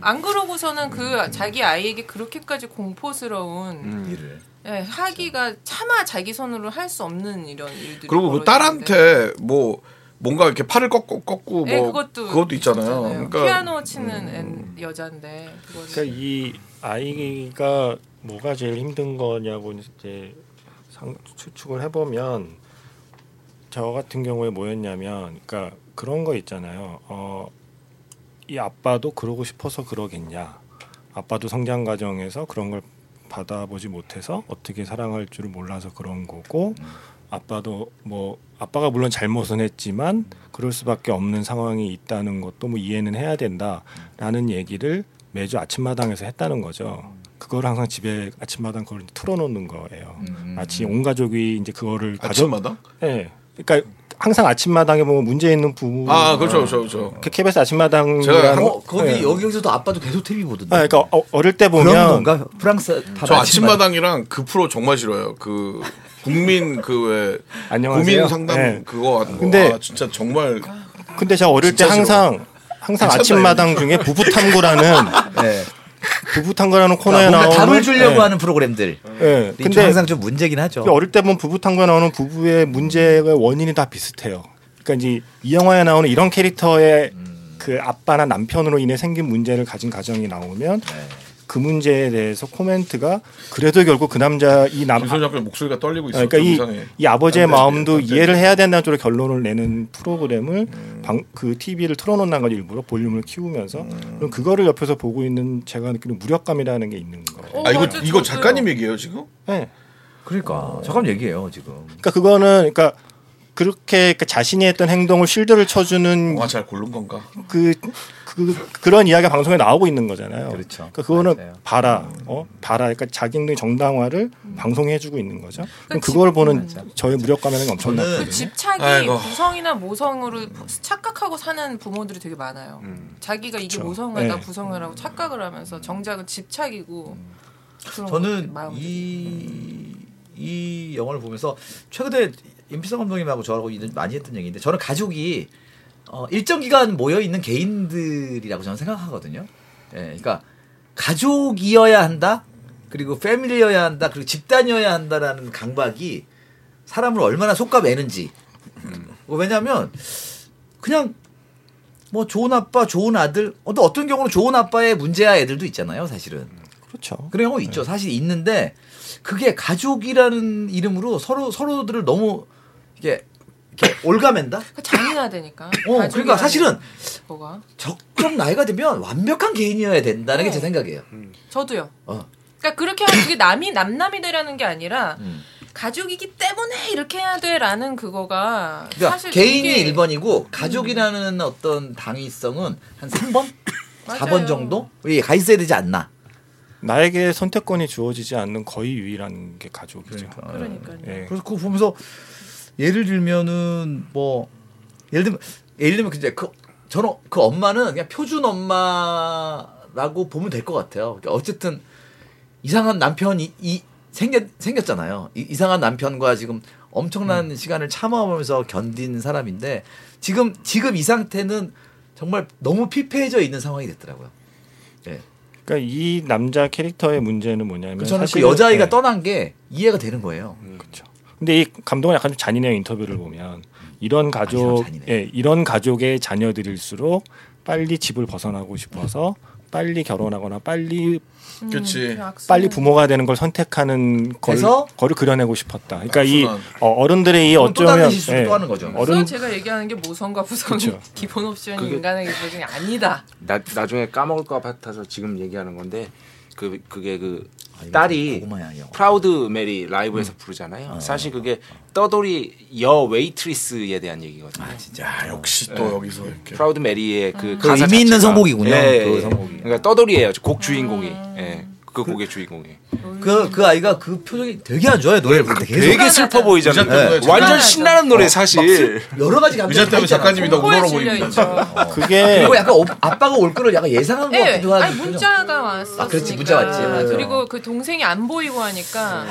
안 그러고서는 그 자기 아이에게 그렇게까지 공포스러운 일을. 예, 하기가 차마 자기 손으로 할 수 없는 이런 일들이 그리고 그 벌어지는데. 딸한테 뭐 뭔가 이렇게 팔을 꺾고 꺾고 예, 뭐 그것도 있잖아요. 그러니까 음. 피아노 치는 애- 여자인데 그거는 그러니까 이 아이가 뭐가 제일 힘든 거냐고 이제 상, 추측을 해보면 저 같은 경우에 뭐였냐면 그러니까 그런 거 있잖아요. 어, 이 아빠도 그러고 싶어서 그러겠냐. 아빠도 성장 과정에서 그런 걸 받아보지 못해서 어떻게 사랑할 줄을 몰라서 그런 거고 아빠도 뭐 아빠가 물론 잘못은 했지만 그럴 수밖에 없는 상황이 있다는 것도 뭐 이해는 해야 된다라는 얘기를 매주 아침마당에서 했다는 거죠. 그걸 항상 집에 아침마당 그걸 틀어놓는 거예요. 음. 마치 온 가족이 이제 그거를 가족, 아침마다? 예, 그러니까 항상 아침마당에 보면 문제 있는 부부, 아 그렇죠 그렇죠 그렇죠. 그 KBS 아침마당 제가 어, 거기 예. 여기서도 아빠도 계속 TV 보던데. 아, 그러니까 어, 어릴 때 그런 보면 건가? 프랑스 밥저 아침마당 이랑 그 프로 정말 싫어요. 그 국민 그왜. 국민 상담 네. 그거 하는 거. 근데- 아, 진짜 정말 근데 제가 어릴 때 항상 항상 괜찮다, 아침마당 중에 부부 탐구라는 네. 부부탐구라는 코너에 뭔가 나오는 답을 주려고 예, 하는 프로그램들. 예. 근데 근데 항상 좀 문제긴 하죠. 어릴 때 보면 부부탐구에 나오는 부부의 문제의 원인이 다 비슷해요. 그러니까 이제 이 영화에 나오는 이런 캐릭터의 그 아빠나 남편으로 인해 생긴 문제를 가진 가정이 나오면 네. 그 문제에 대해서 코멘트가 그래도 결국 그 남자 이 남 김선 작가님 목소리가 떨리고 있어. 그러니까 이. 이 아버지의 마음도. 이해를 해야 된다는 쪽으로 결론을 내는 프로그램을 음. 방, 그 TV를 틀어놓는 거죠 일부러 볼륨을 키우면서 음. 그럼 그거를 옆에서 보고 있는 제가 느끼는 무력감이라는 게 있는 거예요. 어, 아 이거 이거. 작가님 얘기예요 지금? 네. 그러니까 잠깐 얘기해요 지금. 그러니까 그거는 그러니까 그렇게 그 자신이 했던 행동을 실드를 쳐주는 영화 잘 고른 건가? 그, 그 그런 이야기가 방송에 나오고 있는 거잖아요. 그렇죠. 그러니까 그거는 맞아요. 봐라, 어, 봐라. 그러니까 자기 행동 의 정당화를 방송해 주고 있는 거죠. 그럼 그러니까 그걸 집- 보는 저의 무력감이라는 게 엄청나요. 저는 그 집착이 아이고. 부성이나 모성으로 착각하고 사는 부모들이 되게 많아요. 음. 자기가 이게 그쵸. 모성애다 네. 부성애라고 착각을 하면서 정작은 집착이고 그런 저는. 이, 이 영화를 보면서 최근에 임필성 감독님하고 저하고 이- 많이 했던 얘기인데 저는 가족이 어, 일정 기간 모여 있는 개인들이라고 저는 생각하거든요. 예, 그러니까 가족이어야 한다. 그리고 패밀리여야 한다. 그리고 집단이어야 한다라는 강박이 사람을 얼마나 속가매는지. 어, 왜냐하면 그냥 뭐 좋은 아빠, 좋은 아들, 어, 또 어떤 경우는 좋은 아빠의 문제야 애들도 있잖아요, 사실은. 그렇죠. 그런 경우 있죠. 사실 있는데 그게 가족이라는 이름으로 서로 서로들을 너무 이게 올가맨다. 그 잔인하다니까. 어, 그러니까 사실은 뭐가 적정 나이가 되면 완벽한 개인이어야 된다는 게제 네. 생각이에요. 저도요. 어. 그러니까 그렇게 하면 그게 남이 남남이 되라는 게 아니라 음. 가족이기 때문에 이렇게 해야 돼라는 그거가 그러니까 사실 개인이 되게- 1번이고 가족이라는 어떤 당위성은 한 3번? 4번 맞아요. 정도? 이게 가 있어야 되지 않나. 나에게 선택권이 주어지지 않는 거의 유일한 게 가족이죠. 그러니까요. 예. 그래서 그거 보면서 예를 들면은 뭐 예를 들면 예를 들면 이제 그 저는 그 엄마는 그냥 표준 엄마라고 보면 될 것 같아요. 그러니까 어쨌든 이상한 남편이 이 생겼 생겼잖아요. 이, 이상한 남편과 지금 엄청난 음. 시간을 참아오면서 견딘 사람인데 지금 지금 이 상태는 정말 너무 피폐해져 있는 상황이 됐더라고요. 예. 그러니까 이 남자 캐릭터의 문제는 뭐냐면 그 저는 그 여자아이가 네. 떠난 게 이해가 되는 거예요. 그렇죠. 근데 이 감독은 약간 좀 잔인해요 인터뷰를 보면 이런 가족. 예, 이런 가족의 자녀들일수록 빨리 집을 벗어나고 싶어서 빨리 결혼하거나 빨리 음, 그치. 그. 빨리 부모가 되는 걸 선택하는 걸? 거를 그려내고 싶었다. 그러니까 이 악순환. 어, 어른들의 이 그럼 또 어쩌면 예, 또 하는 거죠. 그래서 어른 제가 얘기하는 게 모성과 그쵸. 기본 옵션이 인간의 기본이 아니다. 나 나중에 까먹을 것 같아서 지금 얘기하는 건데 그 그게 그 딸이 고구마야 영화. Proud Mary 라이브에서 부르잖아요. 사실 그게 떠돌이 여 웨이트리스에 대한 얘기거든요. 아 진짜. 야, 역시 또 여기서 이렇게 Proud Mary의 그그 가사 의미 있는 자체가- 선곡이군요. 예, 그 예. 선곡이. 그러니까 떠돌이에요. 곡 주인공이. 예. 그 곡의 주인공이. 그, 그 아이가 그 표정이 되게 안 좋아요 노래를 부를 때 계속 되게 슬퍼 보이잖아요. 때문에 완전. 신나는 노래 사실. 여러 가지 감정이 의자 때문에 있잖아. 작가님이 너무 울어 보입니다. 있죠. 그게 그리고 약간 오- 아빠가 올 거를 약간 예상한 것 예, 같기도 하고 아니 문자가 왔었으니까. 아, 그렇지, 문자 왔지. 맞아. 그리고 그 동생이 안 보이고 하니까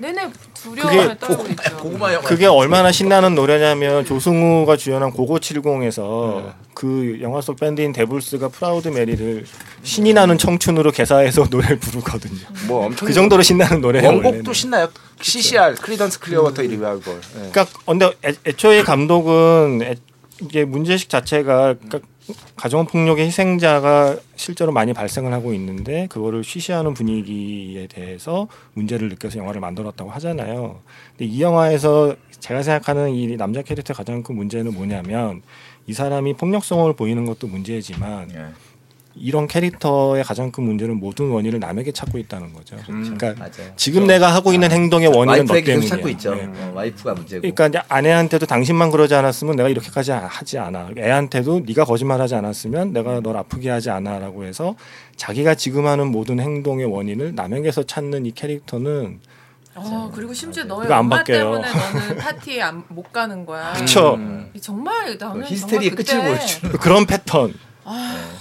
내내 그게 두려움에 떨고 있죠. 고구마 영화 그게 얼마나 신나는 노래냐면 조승우가 주연한 고고 70에서 그 영화 속 밴드인 데블스가 Proud Mary를 신이 나는 청춘으로 개사해서 노래를 부르거든요. 뭐 엄청 그 정도로 신나는 노래예요. 원곡도 원래는. 신나요. CCR 크리던스 클리어워터 리바이벌. 예. 그러니까 근데 애, 애초에 감독은 애, 이게 문제식 자체가 그러니까 가정 폭력의 희생자가 실제로 많이 발생을 하고 있는데 그거를 쉬쉬하는 분위기에 대해서 문제를 느껴서 영화를 만들었다고 하잖아요. 근데 이 영화에서 제가 생각하는 이 남자 캐릭터의 가장 큰 문제는 뭐냐면 이 사람이 폭력성을 보이는 것도 문제지만 예. 이런 캐릭터의 가장 큰 문제는 모든 원인을 남에게 찾고 있다는 거죠. 그러니까 맞아요. 지금 내가 하고 있는 행동의 원인은 너 때문이야. 찾고 있죠. 네. 어, 와이프가 문제고. 그러니까 이제 아내한테도 당신만 그러지 않았으면 내가 이렇게까지 아- 하지 않아. 애한테도 네가 거짓말하지 않았으면 내가 널 아프게 하지 않아라고 해서 자기가 지금 하는 모든 행동의 원인을 남에게서 찾는 이 캐릭터는 어, 그리고 심지어 너의 엄마 바뀌어요. 때문에 너는 파티에 안, 못 가는 거야. 그쵸. 정말 나는 히스테리의 정말 끝을 보여주는. 그런 패턴.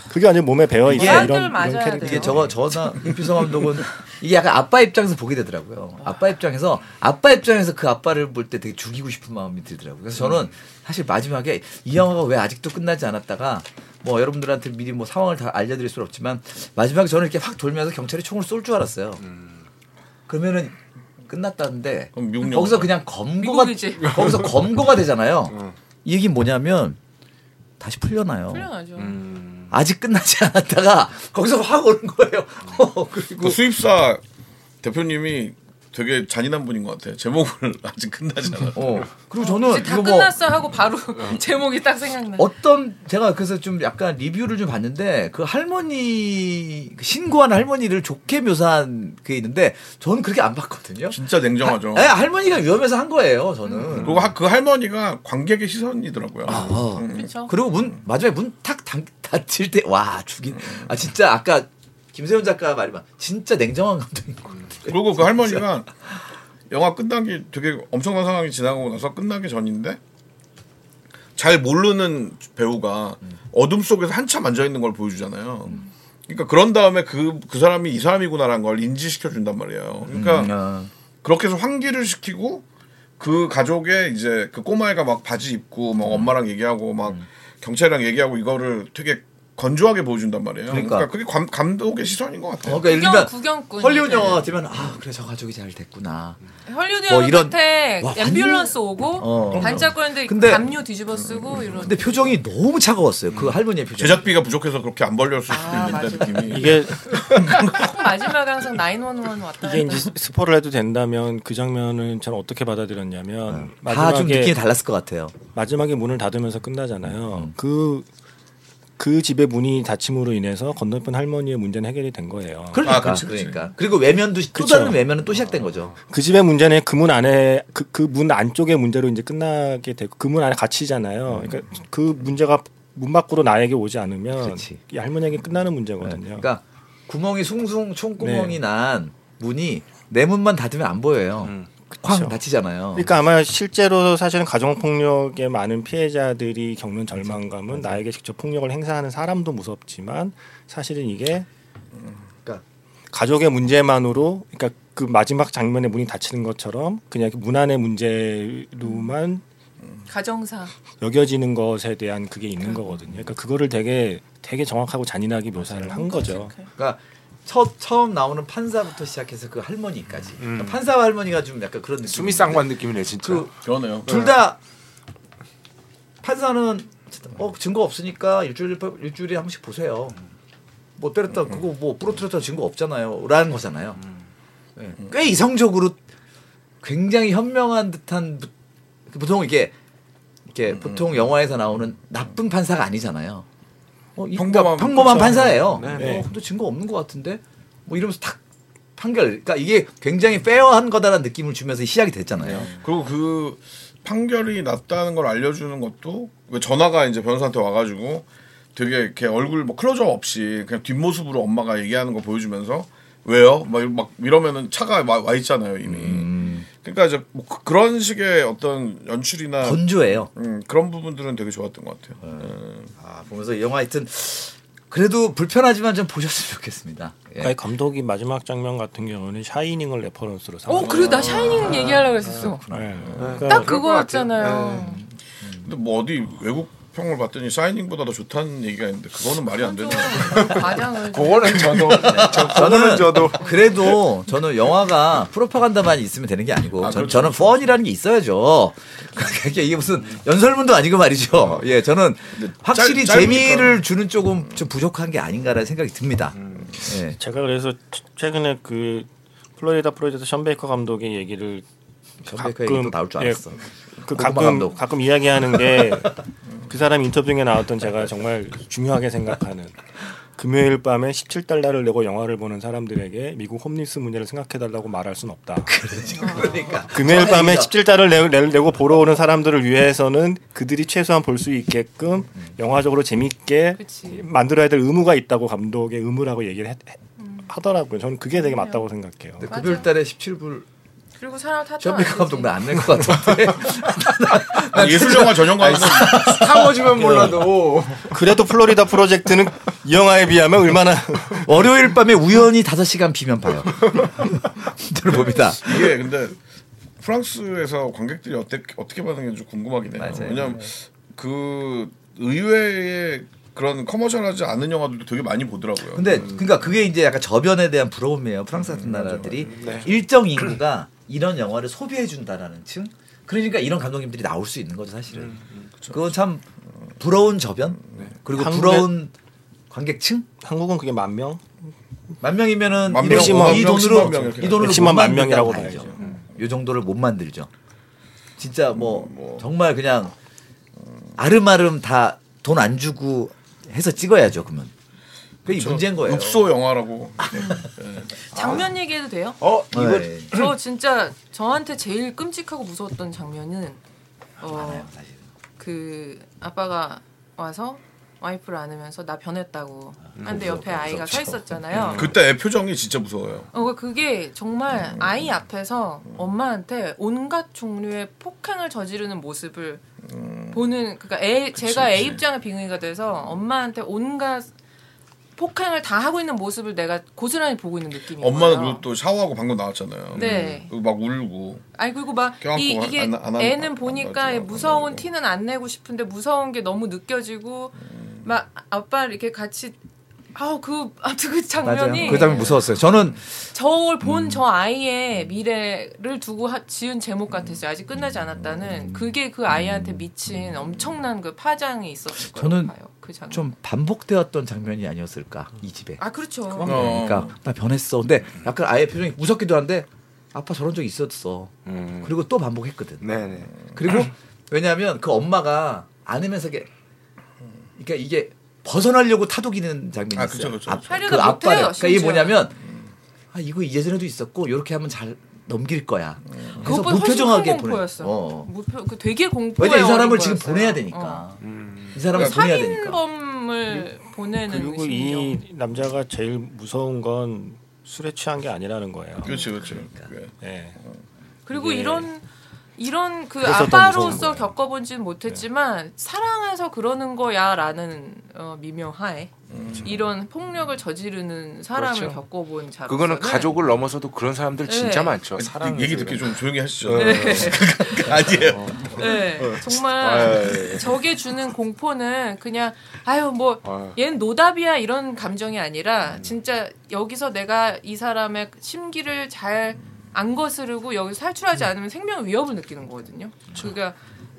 그게 완전 몸에 배어 있어 이게 이런, 사람들 이런 맞아야 캐릭터. 이게. 저거 저나 임필성 감독은 이게 약간 아빠 입장에서 보게 되더라고요. 아빠 입장에서 아빠 입장에서 그 아빠를 볼 때 되게 죽이고 싶은 마음이 들더라고요. 그래서 저는 사실 마지막에 이 영화가 왜 아직도 끝나지 않았다가 뭐 여러분들한테 미리 뭐 상황을 다 알려드릴 수는 없지만 마지막에 저는 이렇게 확 돌면서 경찰이 총을 쏠 줄 알았어요. 그러면은 끝났다는데 거기서. 그냥 검거가 미국이지. 거기서 검거가 되잖아요. 이 얘기 뭐냐면 다시 풀려나요. 풀려나죠. 음. 아직 끝나지 않았다가 거기서 확 오는 거예요. 어, 그리고 그 수입사 대표님이 되게 잔인한 분인 것 같아요. 제목을 아직 끝나지 않아. 어 그리고 저는 이제 다 이거 뭐 끝났어 하고 바로 제목이 딱 생각나. 어떤 제가 그래서 좀 약간 리뷰를 좀 봤는데 그 할머니 그 신고한 할머니를 좋게 묘사한 게 있는데 저는 그렇게 안 봤거든요. 진짜 냉정하죠. 네, 할머니가 위험해서 한 거예요. 저는. 그리고 하- 그 할머니가 관객의 시선이더라고요. 어. 음. 그렇죠. 그리고 문 마지막에 문 탁 닫힐 때 와 죽인 아 진짜 아까 김세훈 작가 말이만 진짜 냉정한 감독인 것 같아요. 그리고 그 할머니가 영화 끝나기 되게 엄청난 상황이 지나고 나서 끝나기 전인데 잘 모르는 배우가 어둠 속에서 한참 앉아 있는 걸 보여주잖아요. 그러니까 그런 다음에 그그 사람이 이 사람이구나라는 걸 인지시켜 준단 말이에요. 그러니까 음, 그렇게 해서 환기를 시키고 그 가족의 이제 그 꼬마애가 막 바지 입고 막 엄마랑 얘기하고 막 경찰이랑 얘기하고 이거를 되게 건조하게 보여준단 말이에요. 그러니까. 그러니까, 그게 감, 감독의 시선인 것 같아요. 어, 그러니까 구경, 일반 구경꾼. 헐리우드 영화 같으면 아 그래 저 가족이 잘 됐구나. 헐리우드 뭐 영화 이런- 끝에 와, 앰뷸런스 오고 어. 반짝거리는데 근데- 담요 뒤집어 쓰고 이런. 근데 표정이 너무 차가웠어요. 그 할머니의 표정. 제작비가 부족해서 그렇게 안 벌렸을 수도 아, 있는데 맞아. 느낌이 이게 꼭 마지막에 항상 911 왔다. 이게. 이제 스포를 해도 된다면 그 장면은 저는 어떻게 받아들였냐면 다좀 마지막에 느낌이 달랐을 것 같아요. 마지막에 문을 닫으면서 끝나잖아요. 그, 그 집의 문이 닫힘으로 인해서 건너편 할머니의 문제는 해결이 된 거예요. 그러니까 아, 그치, 그치. 그러니까 그리고 외면도 또 그쵸. 다른 외면은 또 시작된 거죠. 그 집의 문제는 그 문 안에 그 그 문 안쪽의 문제로 이제 끝나게 되고 그 문 안에 갇히잖아요. 그러니까 그 문제가 문 밖으로 나에게 오지 않으면. 이 할머니에게 끝나는 문제거든요. 그러니까 구멍이 숭숭 총구멍이 네. 난 문이 내 문만 닫으면 안 보여요. 음. 쾅 그쵸. 닫히잖아요. 그러니까 아마 실제로 사실은 가정 폭력의 많은 피해자들이 겪는 절망감은 나에게 직접 폭력을 행사하는 사람도 무섭지만 사실은 이게 그러니까 가족의 문제만으로 그러니까 그 마지막 장면에 문이 닫히는 것처럼 그냥 문 안의 문제로만 가정사. 여겨지는 것에 대한 그게 있는 거거든요. 그러니까 그거를 되게 되게 정확하고 잔인하게 묘사를 한 거죠. 그러니까 첫 처음 나오는 판사부터 시작해서 그 할머니까지. 그러니까 판사와 할머니가 좀 약간 그런 느낌. 수미 쌍관 느낌이네 진짜. 그 그러네요. 둘다 판사는 어 증거 없으니까 일주일 일주일에 한 번씩 보세요. 뭐 때렸다 그거 뭐 부러뜨렸다 증거 없잖아요.라는 거잖아요. 예. 꽤 이성적으로 굉장히 현명한 듯한 부- 보통 이게 이렇게 보통 영화에서 나오는 나쁜 판사가 아니잖아요. 어, 이- 그러니까 평범한 평범한 판사. 판사예요. 네, 네. 어, 근데 증거 없는 것 같은데 뭐 이러면서 탁 판결. 그러니까 이게 굉장히 페어한 거다라는 느낌을 주면서 시작이 됐잖아요. 그리고 그 판결이 났다는 걸 알려주는 것도 왜 전화가 이제 변호사한테 와가지고 되게 이렇게 얼굴 뭐 클로즈업 없이 그냥 뒷모습으로 엄마가 얘기하는 거 보여주면서 왜요? 막, 이러- 막 이러면은 차가 와, 와 있잖아요 이미. 그러니까 이제 뭐 그- 그런 식의 어떤 연출이나 건조해요. 음, 그런 부분들은 되게 좋았던 것 같아요. 음. 아, 보면서 이 영화 하여튼 그래도 불편하지만 좀 보셨으면 좋겠습니다. 예. 감독이 마지막 장면 같은 경우는 Shining을 reference로 삼은 어, 그리고 나 Shining 얘기하려고 했었어. 네. 딱 그러니까 그거였잖아요. 근데 뭐 어디 외국 평을 봤더니 Shining보다 더 좋다는 얘기가 있는데 그거는 말이 안 되는. 좀 과장을. 좀- 그거는 저도 저, 저는 그거는 저도 그래도 저는 영화가 프로파간다만 있으면 되는 게 아니고 아, 전, 그렇죠. 저는 fun이라는 게 있어야죠. 그게 이게 무슨 연설문도 아니고 말이죠. 예, 저는 확실히 짧-. 재미를 주는 조금 좀 부족한 게 아닌가라는 생각이 듭니다. 예. 제가 그래서 최근에 그 Florida Project 션 베이커 감독의 얘기를 션 베이커 얘기 또 나올 줄 예, 알았어. 그 고구마 가끔 감독. 가끔 이야기하는 게 그 사람 인터뷰 중에 나왔던 제가 정말 중요하게 생각하는 금요일 밤에 17달러를 내고 영화를 보는 사람들에게 미국 홈리스 문제를 생각해달라고 말할 수는 없다. 그러니까 금요일 밤에 얘기죠. 17달러를 내, 내, 내 고 보러 오는 사람들을 위해서는 그들이 최소한 볼 수 있게끔 영화적으로 재밌게 그치. 만들어야 될 의무가 있다고 감독의 의무라고 얘기를 했- 했- 하더라고요. 저는 그게 되게 맞다고 생각해요. 금요일 달에 17불 그리고 사람 탓도 션베이커 안 감독 되지. 나안 낼 것 같은데. 예술 영화 전용관은 스타워즈면 몰라도 그래도 플로리다 프로젝트는 이 영화에 비하면 얼마나 월요일 밤에 우연히 5시간 비면 봐요. 들어봅니다. 이게 근데 프랑스에서 관객들이 어떻게 어떻게 반응했는지 좀 궁금하긴 해요. 맞아요. 왜냐면 그 의외의 그런 커머셜하지 않은 영화들도 되게 많이 보더라고요. 근데 그러니까 그게 이제 약간 저변에 대한 부러움이에요. 프랑스 같은 나라들이 네. 일정 인구가 이런 영화를 소비해 준다라는 층. 그러니까 이런 감독님들이 나올 수 있는 거죠, 사실은. 그건 참 부러운 저변 그리고 한국에- 부러운 관객층 한국은 그게 만 명? 만 명이면은 만이 명, 돈- 만이 명, 돈으로 명 이 돈으로 십만 못만 명이라고 만든다고 봐야죠. 봐야죠. 요 정도를 못 만들죠. 진짜 뭐, 정말 그냥 아름아름 다 돈 안 주고 해서 찍어야죠, 그러면. 그게 이 문제인 거예요. 읍소 영화라고. 장면 얘기해도 돼요? 어 이거 네. 저 진짜 저한테 제일 끔찍하고 무서웠던 장면은 어. 그 아빠가 와서 와이프를 안으면서 나 변했다고. 근데 옆에 아이가 서 있었잖아요. 그때 애 표정이 진짜 무서워요. 어, 그게 정말 아이 앞에서 엄마한테 온갖 종류의 폭행을 저지르는 모습을 보는 그러니까 애 제가 애 그치. 입장의 빙의가 돼서 엄마한테 온갖 폭행을 다 하고 있는 모습을 내가 고스란히 보고 있는 느낌이 엄마는 또 샤워하고 방금 나왔잖아요. 네. 그리고 막 울고. 아니 그리고 막 이, 이게 안- 안- 안- 애는 안 보니까 마, 무서운 안 티는 안 내고 싶은데 무서운 게 너무 느껴지고 음. 막 아빠 이렇게 같이 아우 그 아무튼 그 맞아요. 장면이 그 장면 무서웠어요. 저는 저걸 본저 아이의 미래를 두고 하- 지은 제목 같았어요. 아직 끝나지 않았다는 그게 그 아이한테 미친 엄청난 그 파장이 있었을 거라고 저는 봐요. 그 장면. 좀 반복되었던 장면이 아니었을까 이 집에. 아 그렇죠. 어. 그러니까 나 변했어. 근데 약간 아예 표정이 무섭기도 한데 아빠 저런 적 있었어. 음. 그리고 또 반복했거든. 네네 그리고 왜냐하면 그 엄마가 안으면서 이게 그러니까 이게 벗어나려고 타독이는 장면이 아, 있어요. 그쵸, 그쵸, 앞- 그쵸. 하려다 그 앞발에. 그러니까 이게. 뭐냐면 아 이거 예전에도 있었고 이렇게 하면 잘 넘길 거야. 그래서 훨씬 큰 무표정하게. 공포였어. 어. 무표, 그 되게 공포에 왜냐 이 사람을 지금 거였어요. 보내야 되니까. 어. 이 사람을 보내야 되니까. 살인범을 보내는 그리고 그 심정. 이 남자가 제일 무서운 건 술에 취한 게 아니라는 거예요. 그렇지, 그렇지. 그러니까. 그게. 예. 그리고 이런 이런 그 아빠로서. 겪어본지는 못했지만 사랑해서 그러는 거야라는 어, 미명하에 이런 폭력을 저지르는 사람을 그렇죠. 겪어본 자로서는 그거는 가족을 넘어서도 그런 사람들 진짜 네. 많죠 사랑 얘기 듣기 좀 조용히 하시죠. 네. 아니에요. 네, 어. 정말 저게 주는 공포는 그냥 아유 뭐 아유. 얘는 노답이야 이런 감정이 아니라 진짜 여기서 내가 이 사람의 심기를 잘 안 거스르고 여기서 탈출하지 않으면 생명 위협을 느끼는 거거든요. 그러니까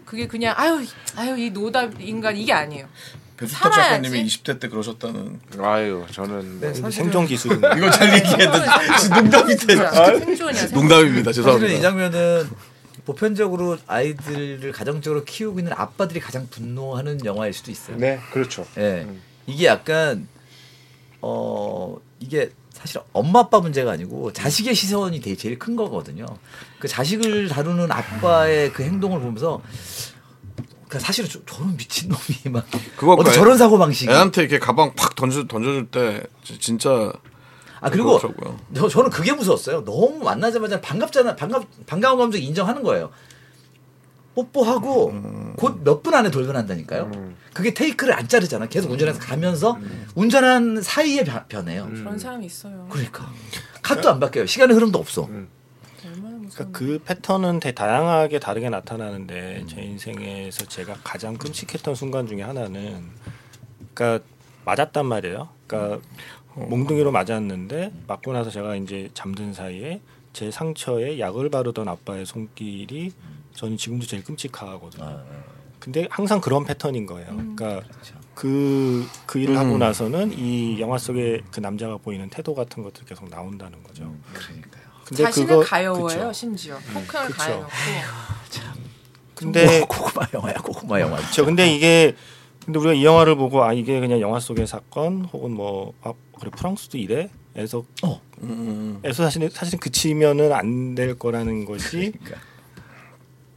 그게 그냥 아유 아유 이 노답 인간 이게 아니에요. 배수탁. 작가님이 20대 때 그러셨다는. 아유 저는 네, 이게 사실은- 생존 기술인데. 이거 잘 얘기했는데 농담이 돼. 생존이야. 생존. 농담입니다. 사실은 이 죄송합니다. 장면은 보편적으로 아이들을 가정적으로 키우고 있는 아빠들이 가장 분노하는 영화일 수도 있어요. 네 그렇죠 예. 이게 약간 어 이게 사실 엄마 아빠 문제가 아니고 자식의 시선이 되게 제일 큰 거거든요. 그 자식을 다루는 아빠의 그 행동을 보면서 그러니까 사실은 저, 저런 미친 놈이 막 그거 어떤 애- 저런 사고 방식이 애한테 이렇게 가방 팍 던져 던져줄 때 지- 진짜 아 그리고 그렇더라고요. 저, 저는 그게 무서웠어요. 너무 만나자마자 반갑잖아 반갑 반가운 감정 인정하는 거예요. 뽀뽀하고 음. 곧몇 분 안에 돌변한다니까요. 그게 테이크를 안 자르잖아. 계속 운전해서 가면서 음. 운전한 사이에 변- 변해요. 그런 사람이 있어요. 그러니까 카도 안 바뀌어요. 시간의 흐름도 없어. 무서운. 그러니까 그 패턴은 되게 다양하게 다르게 나타나는데 제 인생에서 제가 가장 끔찍했던 순간 중에 하나는 그러니까 맞았단 말이에요. 그러니까 몽둥이로 맞았는데 맞고 나서 제가 이제 잠든 사이에 제 상처에 약을 바르던 아빠의 손길이 저는 지금도 제일 끔찍하거든요. 아, 근데 항상 그런 패턴인 거예요. 그러니까 그렇죠. 그, 그 일을 하고 음. 나서는 이 영화 속에 그 남자가 보이는 태도 같은 것들 계속 나온다는 거죠. 그러니까요. 근데 자신을 그거- 가여워요 그쵸. 심지어 폭행을 그쵸. 가해놓고 근데 뭐, 고구마 영화야, 고구마 영화. 그렇죠. 근데 이게 근데 우리가 이 영화를 보고 아 이게 그냥 영화 속의 사건 혹은 뭐 아, 그래 프랑스도 이래? 에서 어. 음, 에서 사실 사실 그치면은 안 될 거라는 것이 그러니까.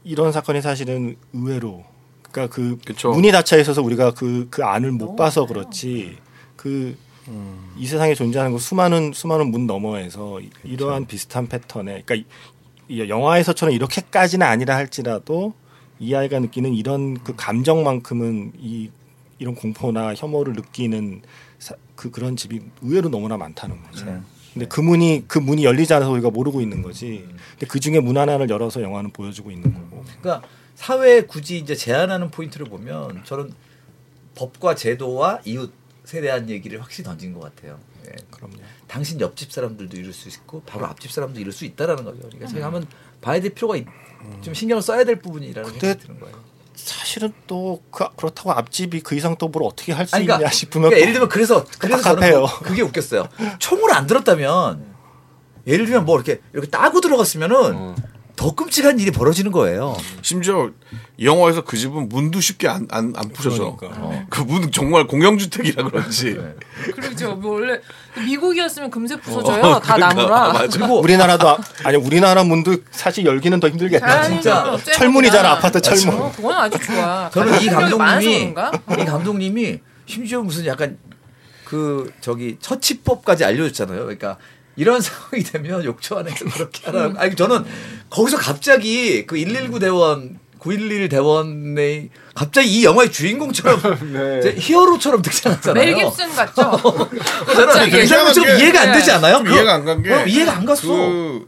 이런 사건이 사실은 의외로 그러니까 그 그쵸. 문이 닫혀 있어서 우리가 그 그 안을 못 너무 봐서. 그렇지 그이 세상에 존재하는 그 수많은 수많은 문 너머에서 이- 이러한 비슷한 패턴에 그러니까 이- 이 영화에서처럼 이렇게까지는 아니라 할지라도 이 아이가 느끼는 이런 그 감정만큼은 이 이런 공포나 혐오를 느끼는 사- 그 그런 집이 의외로 너무나 많다는 거죠. 네. 근데 그 문이 그 문이 열리지 않아서 우리가 모르고 있는 거지. 근데 그 중에 문 하나를 열어서 영화는 보여주고 있는 거고. 그러니까 사회에 굳이 이제 제한하는 포인트를 보면 저는 법과 제도와 이웃에 대한 얘기를 확실히 던진 것 같아요. 예. 그럼요. 당신 옆집 사람들도 이럴 수 있고 바로 앞집 사람도 이럴 수 있다라는 거죠. 그러니까 저희 한번 봐야 될 필요가 있, 좀 신경을 써야 될 부분이라는 생각이 드는 거예요. 사실은 또 그, 그렇다고 앞집이 그 이상 또 뭘 어떻게 할수 아니, 있냐 그러니까, 싶으면 그러니까 예를 들면 그래서 그래서 저는. 그- 그게 웃겼어요. 총을 안 들었다면 예를 들면 뭐 이렇게 이렇게 따고 들어갔으면은 더 끔찍한 일이 벌어지는 거예요. 심지어 이 영화에서 그 집은 문도 쉽게 안 안 안 부셔져. 그러니까. 그문 정말 공영주택이라 그런지. 그렇죠. 뭐 원래 미국이었으면 금세 부서져요. 어, 다 그러니까. 나무라. 맞아. 그리고 우리나라도 아- 아니 우리나라 문도 사실 열기는 더 힘들겠다. 진짜. 철문이잖아, 아파트 철문. 어, 그건 아주 좋아. 저는 이 감독님이 그런가? 이 감독님이 심지어 무슨 약간 그 저기 처치법까지 알려줬잖아요. 그러니까 이런 상황이 되면 욕조 안에서 그렇게 하라. 아니 저는 거기서 갑자기 그 119 대원 911 대원의 갑자기 이 영화의 주인공처럼 이제 히어로처럼 등장하잖아요. 멜 깁슨 같죠? 저는. 굉장히 좀 게- 이해가 안 되지 않아요? 좀 그거- 이해가 안 간 게. 어, 이해가 안 갔어. 그,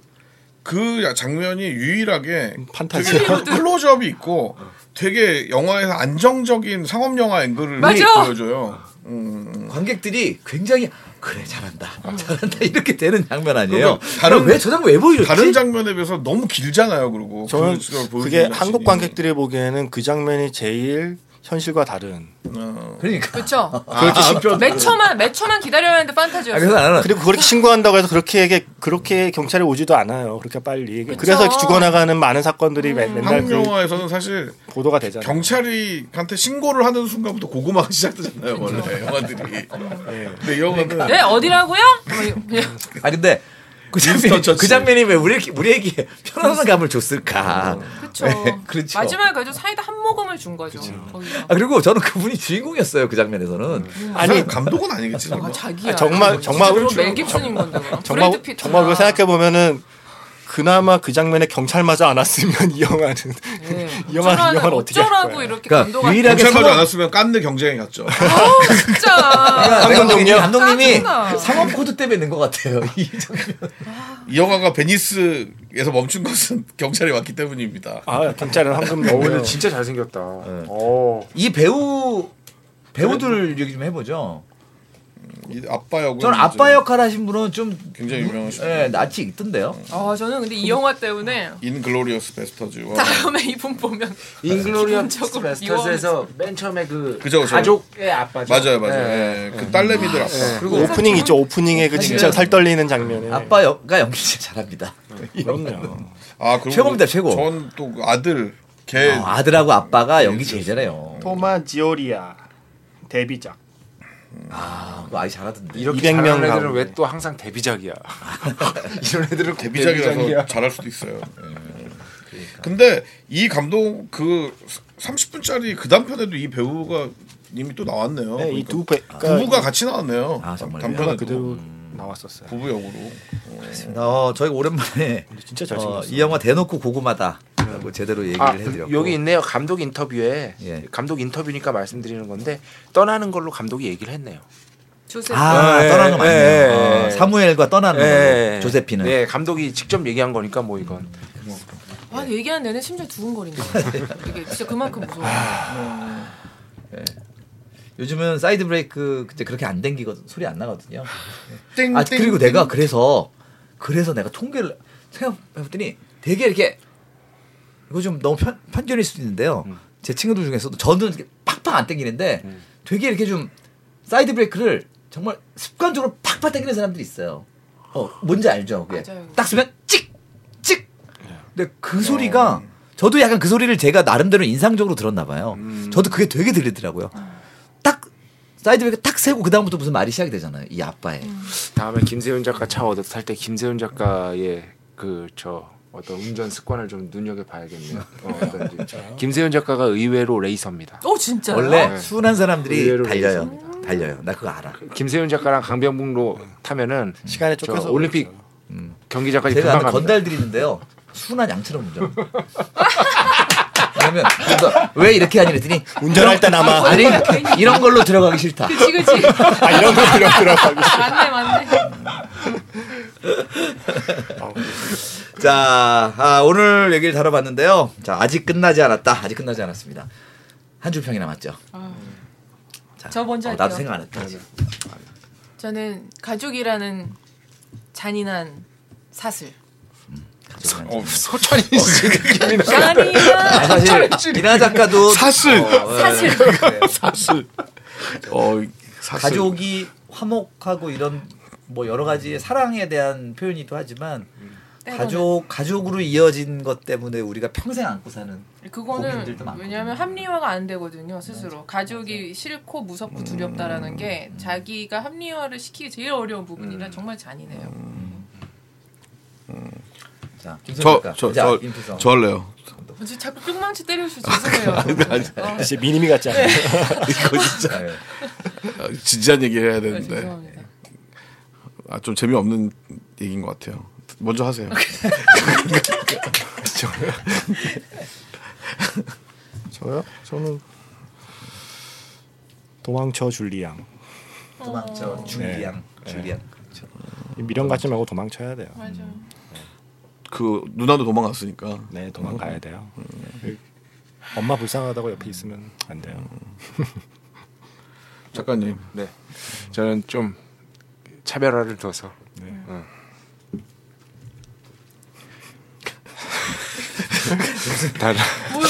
그 장면이 유일하게 판타지야. 되게 클로즈업이 있고 되게 영화에서 안정적인 상업 영화 앵글을 맞아. 보여줘요. 음. 관객들이 굉장히 그래 잘한다 잘한다 이렇게 되는 장면 아니에요. 다른- 왜저 장면 왜 보여줬지? 다른 장면에 비해서 너무 길잖아요. 그리고 저는 그게. 한국 관객들이 보기에는 그 장면이 제일 현실과 다른. 어. 그러니까 그렇죠. 그렇지 몇 초만 몇 초만 기다려야 하는데 아, 그래서 판타지였어. 나는 그리고 그렇게 신고한다고 해서 그렇게 그렇게 경찰이 오지도 않아요. 그렇게 빨리. 그래서 죽어나가는 많은 사건들이 맨- 맨날 한국 그 영화에서는 사실 보도가 되잖아요. 경찰이한테 신고를 하는 순간부터 고구마가 시작되잖아요. 원래 영화들이. 근데 이 영화는 네 어디라고요? 뭐, 아 근데 그 장면. 그 장면이 왜 우리 우리에게 편안한 감을 줬을까? 그렇죠. 네, 그렇죠. 마지막에 그래도 사이다 한 모금을 준 거죠. 아 그리고 저는 그분이 주인공이었어요 그 장면에서는. 아니 감독은 아니겠지. 아. 자기야. 아니, 정말- 정말 그렇죠. 정말. 정말 그거 생각해 보면은 그나마 그 장면에 경찰마저 안 왔으면 이 영화는 네. 이 영화- 이 영화를 어떻게 할 어쩌라고. 이렇게 그러니까 유일하게 상업- 안 왔으면 깐느 경쟁에 갔죠. 아우 진짜. 감독님이 감독님이. 상업 코드 때문에 낸 것 같아요 이 장면. 이 영화가 베니스에서 멈춘 것은 경찰이 왔기 때문입니다. 아 경찰은 황금 어, 영웅. 진짜 잘생겼다. 네. 어. 이 배우 배우들 얘기 좀 해보죠. 이 아빠 역은 저는 아빠 역할 하신 분은 좀 굉장히 유명하시죠. 예, 낯이 있던데요. 아 저는 근데 이 영화 때문에 Inglourious Basterds와 다음에 이분 보면 기본적으로 Basterds에서 맨 처음에 그 그죠. 가족의 아빠죠. 맞아요, 맞아요. 예. 예, 그 딸내미들 아빠. 그리고 오프닝 있죠. 오프닝에 그 진짜 살 떨리는 장면에. 아빠 역가 연기 진짜 잘합니다. 그럼요. 아, 그리고 최고입니다, 최고. 전또 그 아들 걔 어, 아들하고 아빠가 연기 제일 잘해요. 토마 지오리아 데뷔작. 아, 그거 아이 잘하던데. 이렇게 200명 잘하는 애들은. 왜 또 항상 데뷔작이야? 이런 애들은 데뷔작이라서 잘할 수도 있어요. 근데 이 감독 그 30분짜리 그 단편에도 이 배우가 이미 또 나왔네요. 네, 그러니까 이두 배. 부부가 같이 나왔네요. 아, 정말요? 단편에도 그대로 나왔었어요. 부부 역으로. 어, 저희가 오랜만에 진짜 어, 잘생겼어. 이 영화 대놓고 고구마다 라고 제대로 얘기를 아, 해드렸고 여기 있네요. 감독 인터뷰에 예. 감독 인터뷰니까 말씀드리는 건데 떠나는 걸로 감독이 얘기를 했네요. 조셉. 아, 예, 떠나는 거 맞네요. 예, 어, 예. 사무엘과 떠나는 예. 걸로 조세피는. 네, 감독이 직접 얘기한 거니까 뭐 이건 아, 얘기하는 내내 심장 두근거린다. 이게 진짜 그만큼 무서워. 요즘은 사이드 브레이크 그때 그렇게 안 댕기거든 소리 안 나거든요. 땡, 아 땡, 그리고 땡. 내가 그래서 그래서 내가 통계를 생각해봤더니 되게 이렇게 이거 좀 너무 편, 편견일 수도 있는데요. 제 친구들 중에서도 저는 이렇게 팍팍 안 땡기는데 되게 이렇게 좀 사이드 브레이크를 정말 습관적으로 팍팍 땡기는 사람들이 있어요. 어 뭔지 알죠? 그게 맞아요. 딱 서면 찍 찍. 근데 그 소리가 저도 약간 그 소리를 제가 나름대로 인상적으로 들었나 봐요. 저도 그게 되게 들리더라고요. 딱 사이드 브레이크 딱 세고 그 다음부터 무슨 말이 시작이 되잖아요. 이 아빠의. 다음에 김세훈 작가 차 얻어 탈때 김세훈 작가의 그 저 어떤 운전 습관을 좀 눈여겨 봐야겠네요. 어, 어떤지. 김세훈 작가가 의외로 레이서입니다. 오 진짜요? 원래 네. 순한 사람들이 달려요. 달려요. 나 그거 알아. 김세훈 작가랑 강병북로 타면은 시간에 저 쫓겨서 올림픽 그렇죠. 경기장까지 제가 갑니다. 건달들이는데요. 순한 양처럼 운전. 그래서 왜 이렇게 하니 그랬더니 운전할 때나마 아니 이런 걸로 들어가기 싫다. 그치 그치. 아, 이런 거 이런 들어가고 맞네 맞네. 자, 아, 오늘 얘기를 다뤄봤는데요. 자, 아직 끝나지 않았다. 아직 끝나지 않았습니다. 한 줄 평이 남았죠. 자, 저 먼저 어, 할게요. 나도 생각 안 했다. 아직. 저는 가족이라는 잔인한 사슬. 어, 소천이 씨 느낌이 나. 잔인한 아, 사실 이나 작가도 사슬. 어, 사슬. 사슬. 어, 사슬. 가족이 화목하고 이런 뭐 여러 가지 사랑에 대한 표현이기도 하지만 때로는. 가족 가족으로 이어진 것 때문에 우리가 평생 안고 사는 그거는. 왜냐하면 합리화가 안 되거든요 스스로 가족이 싫고 무섭고 두렵다라는 게 자기가 합리화를 시키기 제일 어려운 부분이라 정말 잔인해요. 자, 저. 저, 자, 저, 임필성. 저 할래요. 어, 자꾸 뿅망치 때려주셔 죄송해요. 어, 진짜 미니미 같지 않아요? 이거 진짜 네. 아, 진지한 얘기 해야 네, 되는데 죄송합니다. 아, 좀 재미없는 얘기인 것 같아요. 먼저 하세요. 저요? 저는 도망쳐 줄리양. 도망쳐 줄리앙 줄리앙. 그렇죠. 미련 갖지 말고 도망쳐야 돼요. 맞아. 그 누나도 도망갔으니까. 네, 도망가야 돼요. 엄마 불쌍하다고 옆에 있으면 안 돼요. 작가님. 네, 저는 좀 차별화를 둬서 어. 다 뭐, 뭐,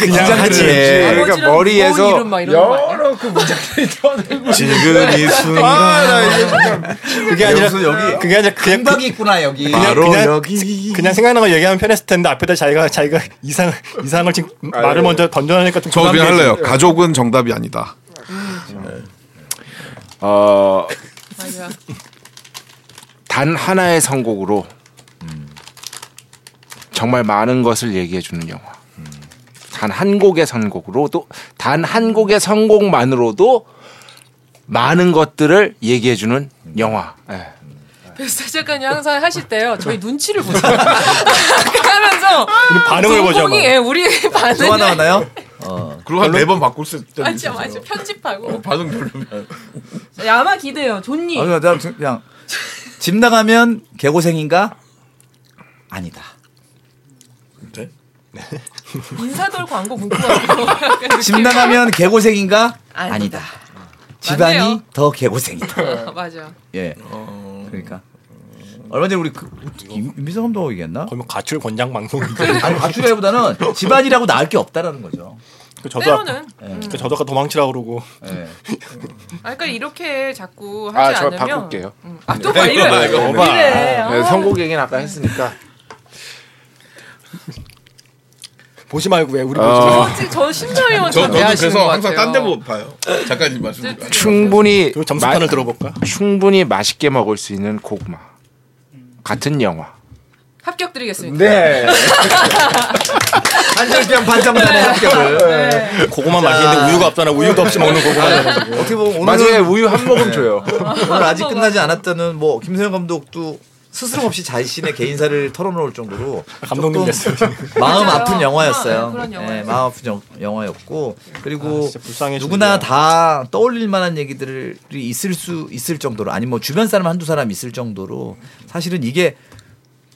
그냥 하지. 그러니까 머리에서 뭐막 이런? 여러 그 문장들이 떠들고 지금 이 순간. 그게 아니라 여기 그게 아니라 그냥 그, 강박이 있구나 여기. 바로 그냥- 여기. 그냥 생각나는 거 얘기하면 편했을 텐데 앞에다 자기가 자기가 이상 이상을 지금 말을 먼저 던져내니까 좀 저 그냥. 할래요. 가족은 정답이 아니다. 어, 맞아. 단 하나의 선곡으로 정말 많은 것을 얘기해 주는 영화. 단한 곡의 선곡으로도 단 한 곡의 선곡만으로도 많은 것들을 얘기해 주는 영화. 예. 베스트 작가님 항상 하실 때요. 저희 눈치를 보세요. 하면서 반응을 막. 예, 우리 또 반응. 하나 하나요? 어. 그리고 한네번 바꿀 수 있다. 맞아 맞아 편집하고 반응 별로면. 야마 기대요 존니 아, 그냥, 그냥 집 나가면 개고생인가? 아니다. 네? 인사돌 광고 문구 같고 집 나가면 개고생인가? 아니다. 아니다. 집안이 맞네요. 더 개고생이다. 어, 맞아 예. 그러니까 얼마 전에 우리 그 임- 임비성 감독 얘기했나? 거의 뭐 가출 권장 방송이죠. 아니 가출이보다는 집안이라고 나을 게 없다라는 거죠. 그 저도 때로는 예. 그 저도 아까 도망치라 그러고 예. 아 그러니까 이렇게 자꾸 아, 하지 저 않으면 바꿀게요. 음. 아또봐 이래 이거, 이거 봐. 이래 네, 아. 선곡 얘기는 아까 했으니까 보지 말고 왜 우리 어. 보지 말고. 저 심사위원 저, 저도 그래서 것 항상. 딴 데 봐요. 작가님 말씀. 충분히 그 점수판을 마- 들어볼까? 충분히 맛있게 먹을 수 있는 고구마 같은 영화. 합격 드리겠습니다. 네. 한정병 반정단의 합격을. 고구마 맛있는데 우유가 없잖아. 우유도 없이 먹는 고구마. 어떻게 보면 오늘은 마지막에 우유 한 모금 줘요. 오늘 아직 끝나지 않았다는 뭐 김소영 감독도 스스럼 없이 자신의 개인사를 털어놓을 정도로 감독님. 마음. 아픈 영화였어요. 예, 영화였어요. 마음 아픈 영, 영화였고 그리고 아, 누구나. 다 떠올릴 만한 얘기들이 있을 수 있을 정도로 아니 뭐 주변 사람 한두 사람 있을 정도로 사실은 이게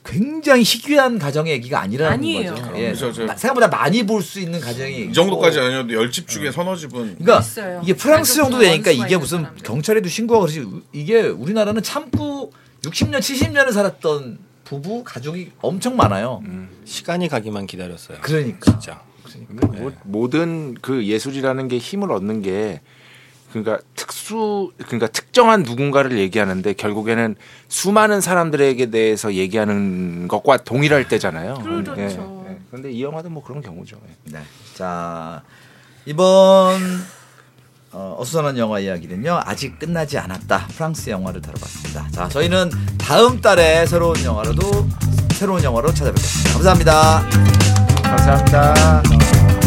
굉장히 희귀한 가정의 얘기가 아니라는 아니에요. 거죠. 예. 그렇죠, 저- 생각보다 많이 볼 수 있는 가정이 이 정도까지 아니어도 열 집 중에 서너 집은 그러니까 있어요. 이게 프랑스 정도 되니까 이게 무슨. 경찰에도 신고하고 그러지 이게 우리나라는 참고 60년 70년을 살았던 부부 가족이 엄청 많아요. 시간이 가기만 기다렸어요. 그러니까 진짜. 근데 뭐 모든 그 예술이라는 게 힘을 얻는 게 그러니까 특수 그러니까 특정한 누군가를 얘기하는데 결국에는 수많은 사람들에게 대해서 얘기하는 것과 동일할 때잖아요. 그렇죠. 예. 예. 근데 이 영화도 뭐 그런 경우죠. 예. 네. 자 이번 어, 어수선한 영화 이야기는요 아직 끝나지 않았다 프랑스 영화를 다뤄봤습니다. 자 저희는 다음 달에 새로운 영화로도 새로운 영화로 찾아뵙겠습니다. 감사합니다. 감사합니다.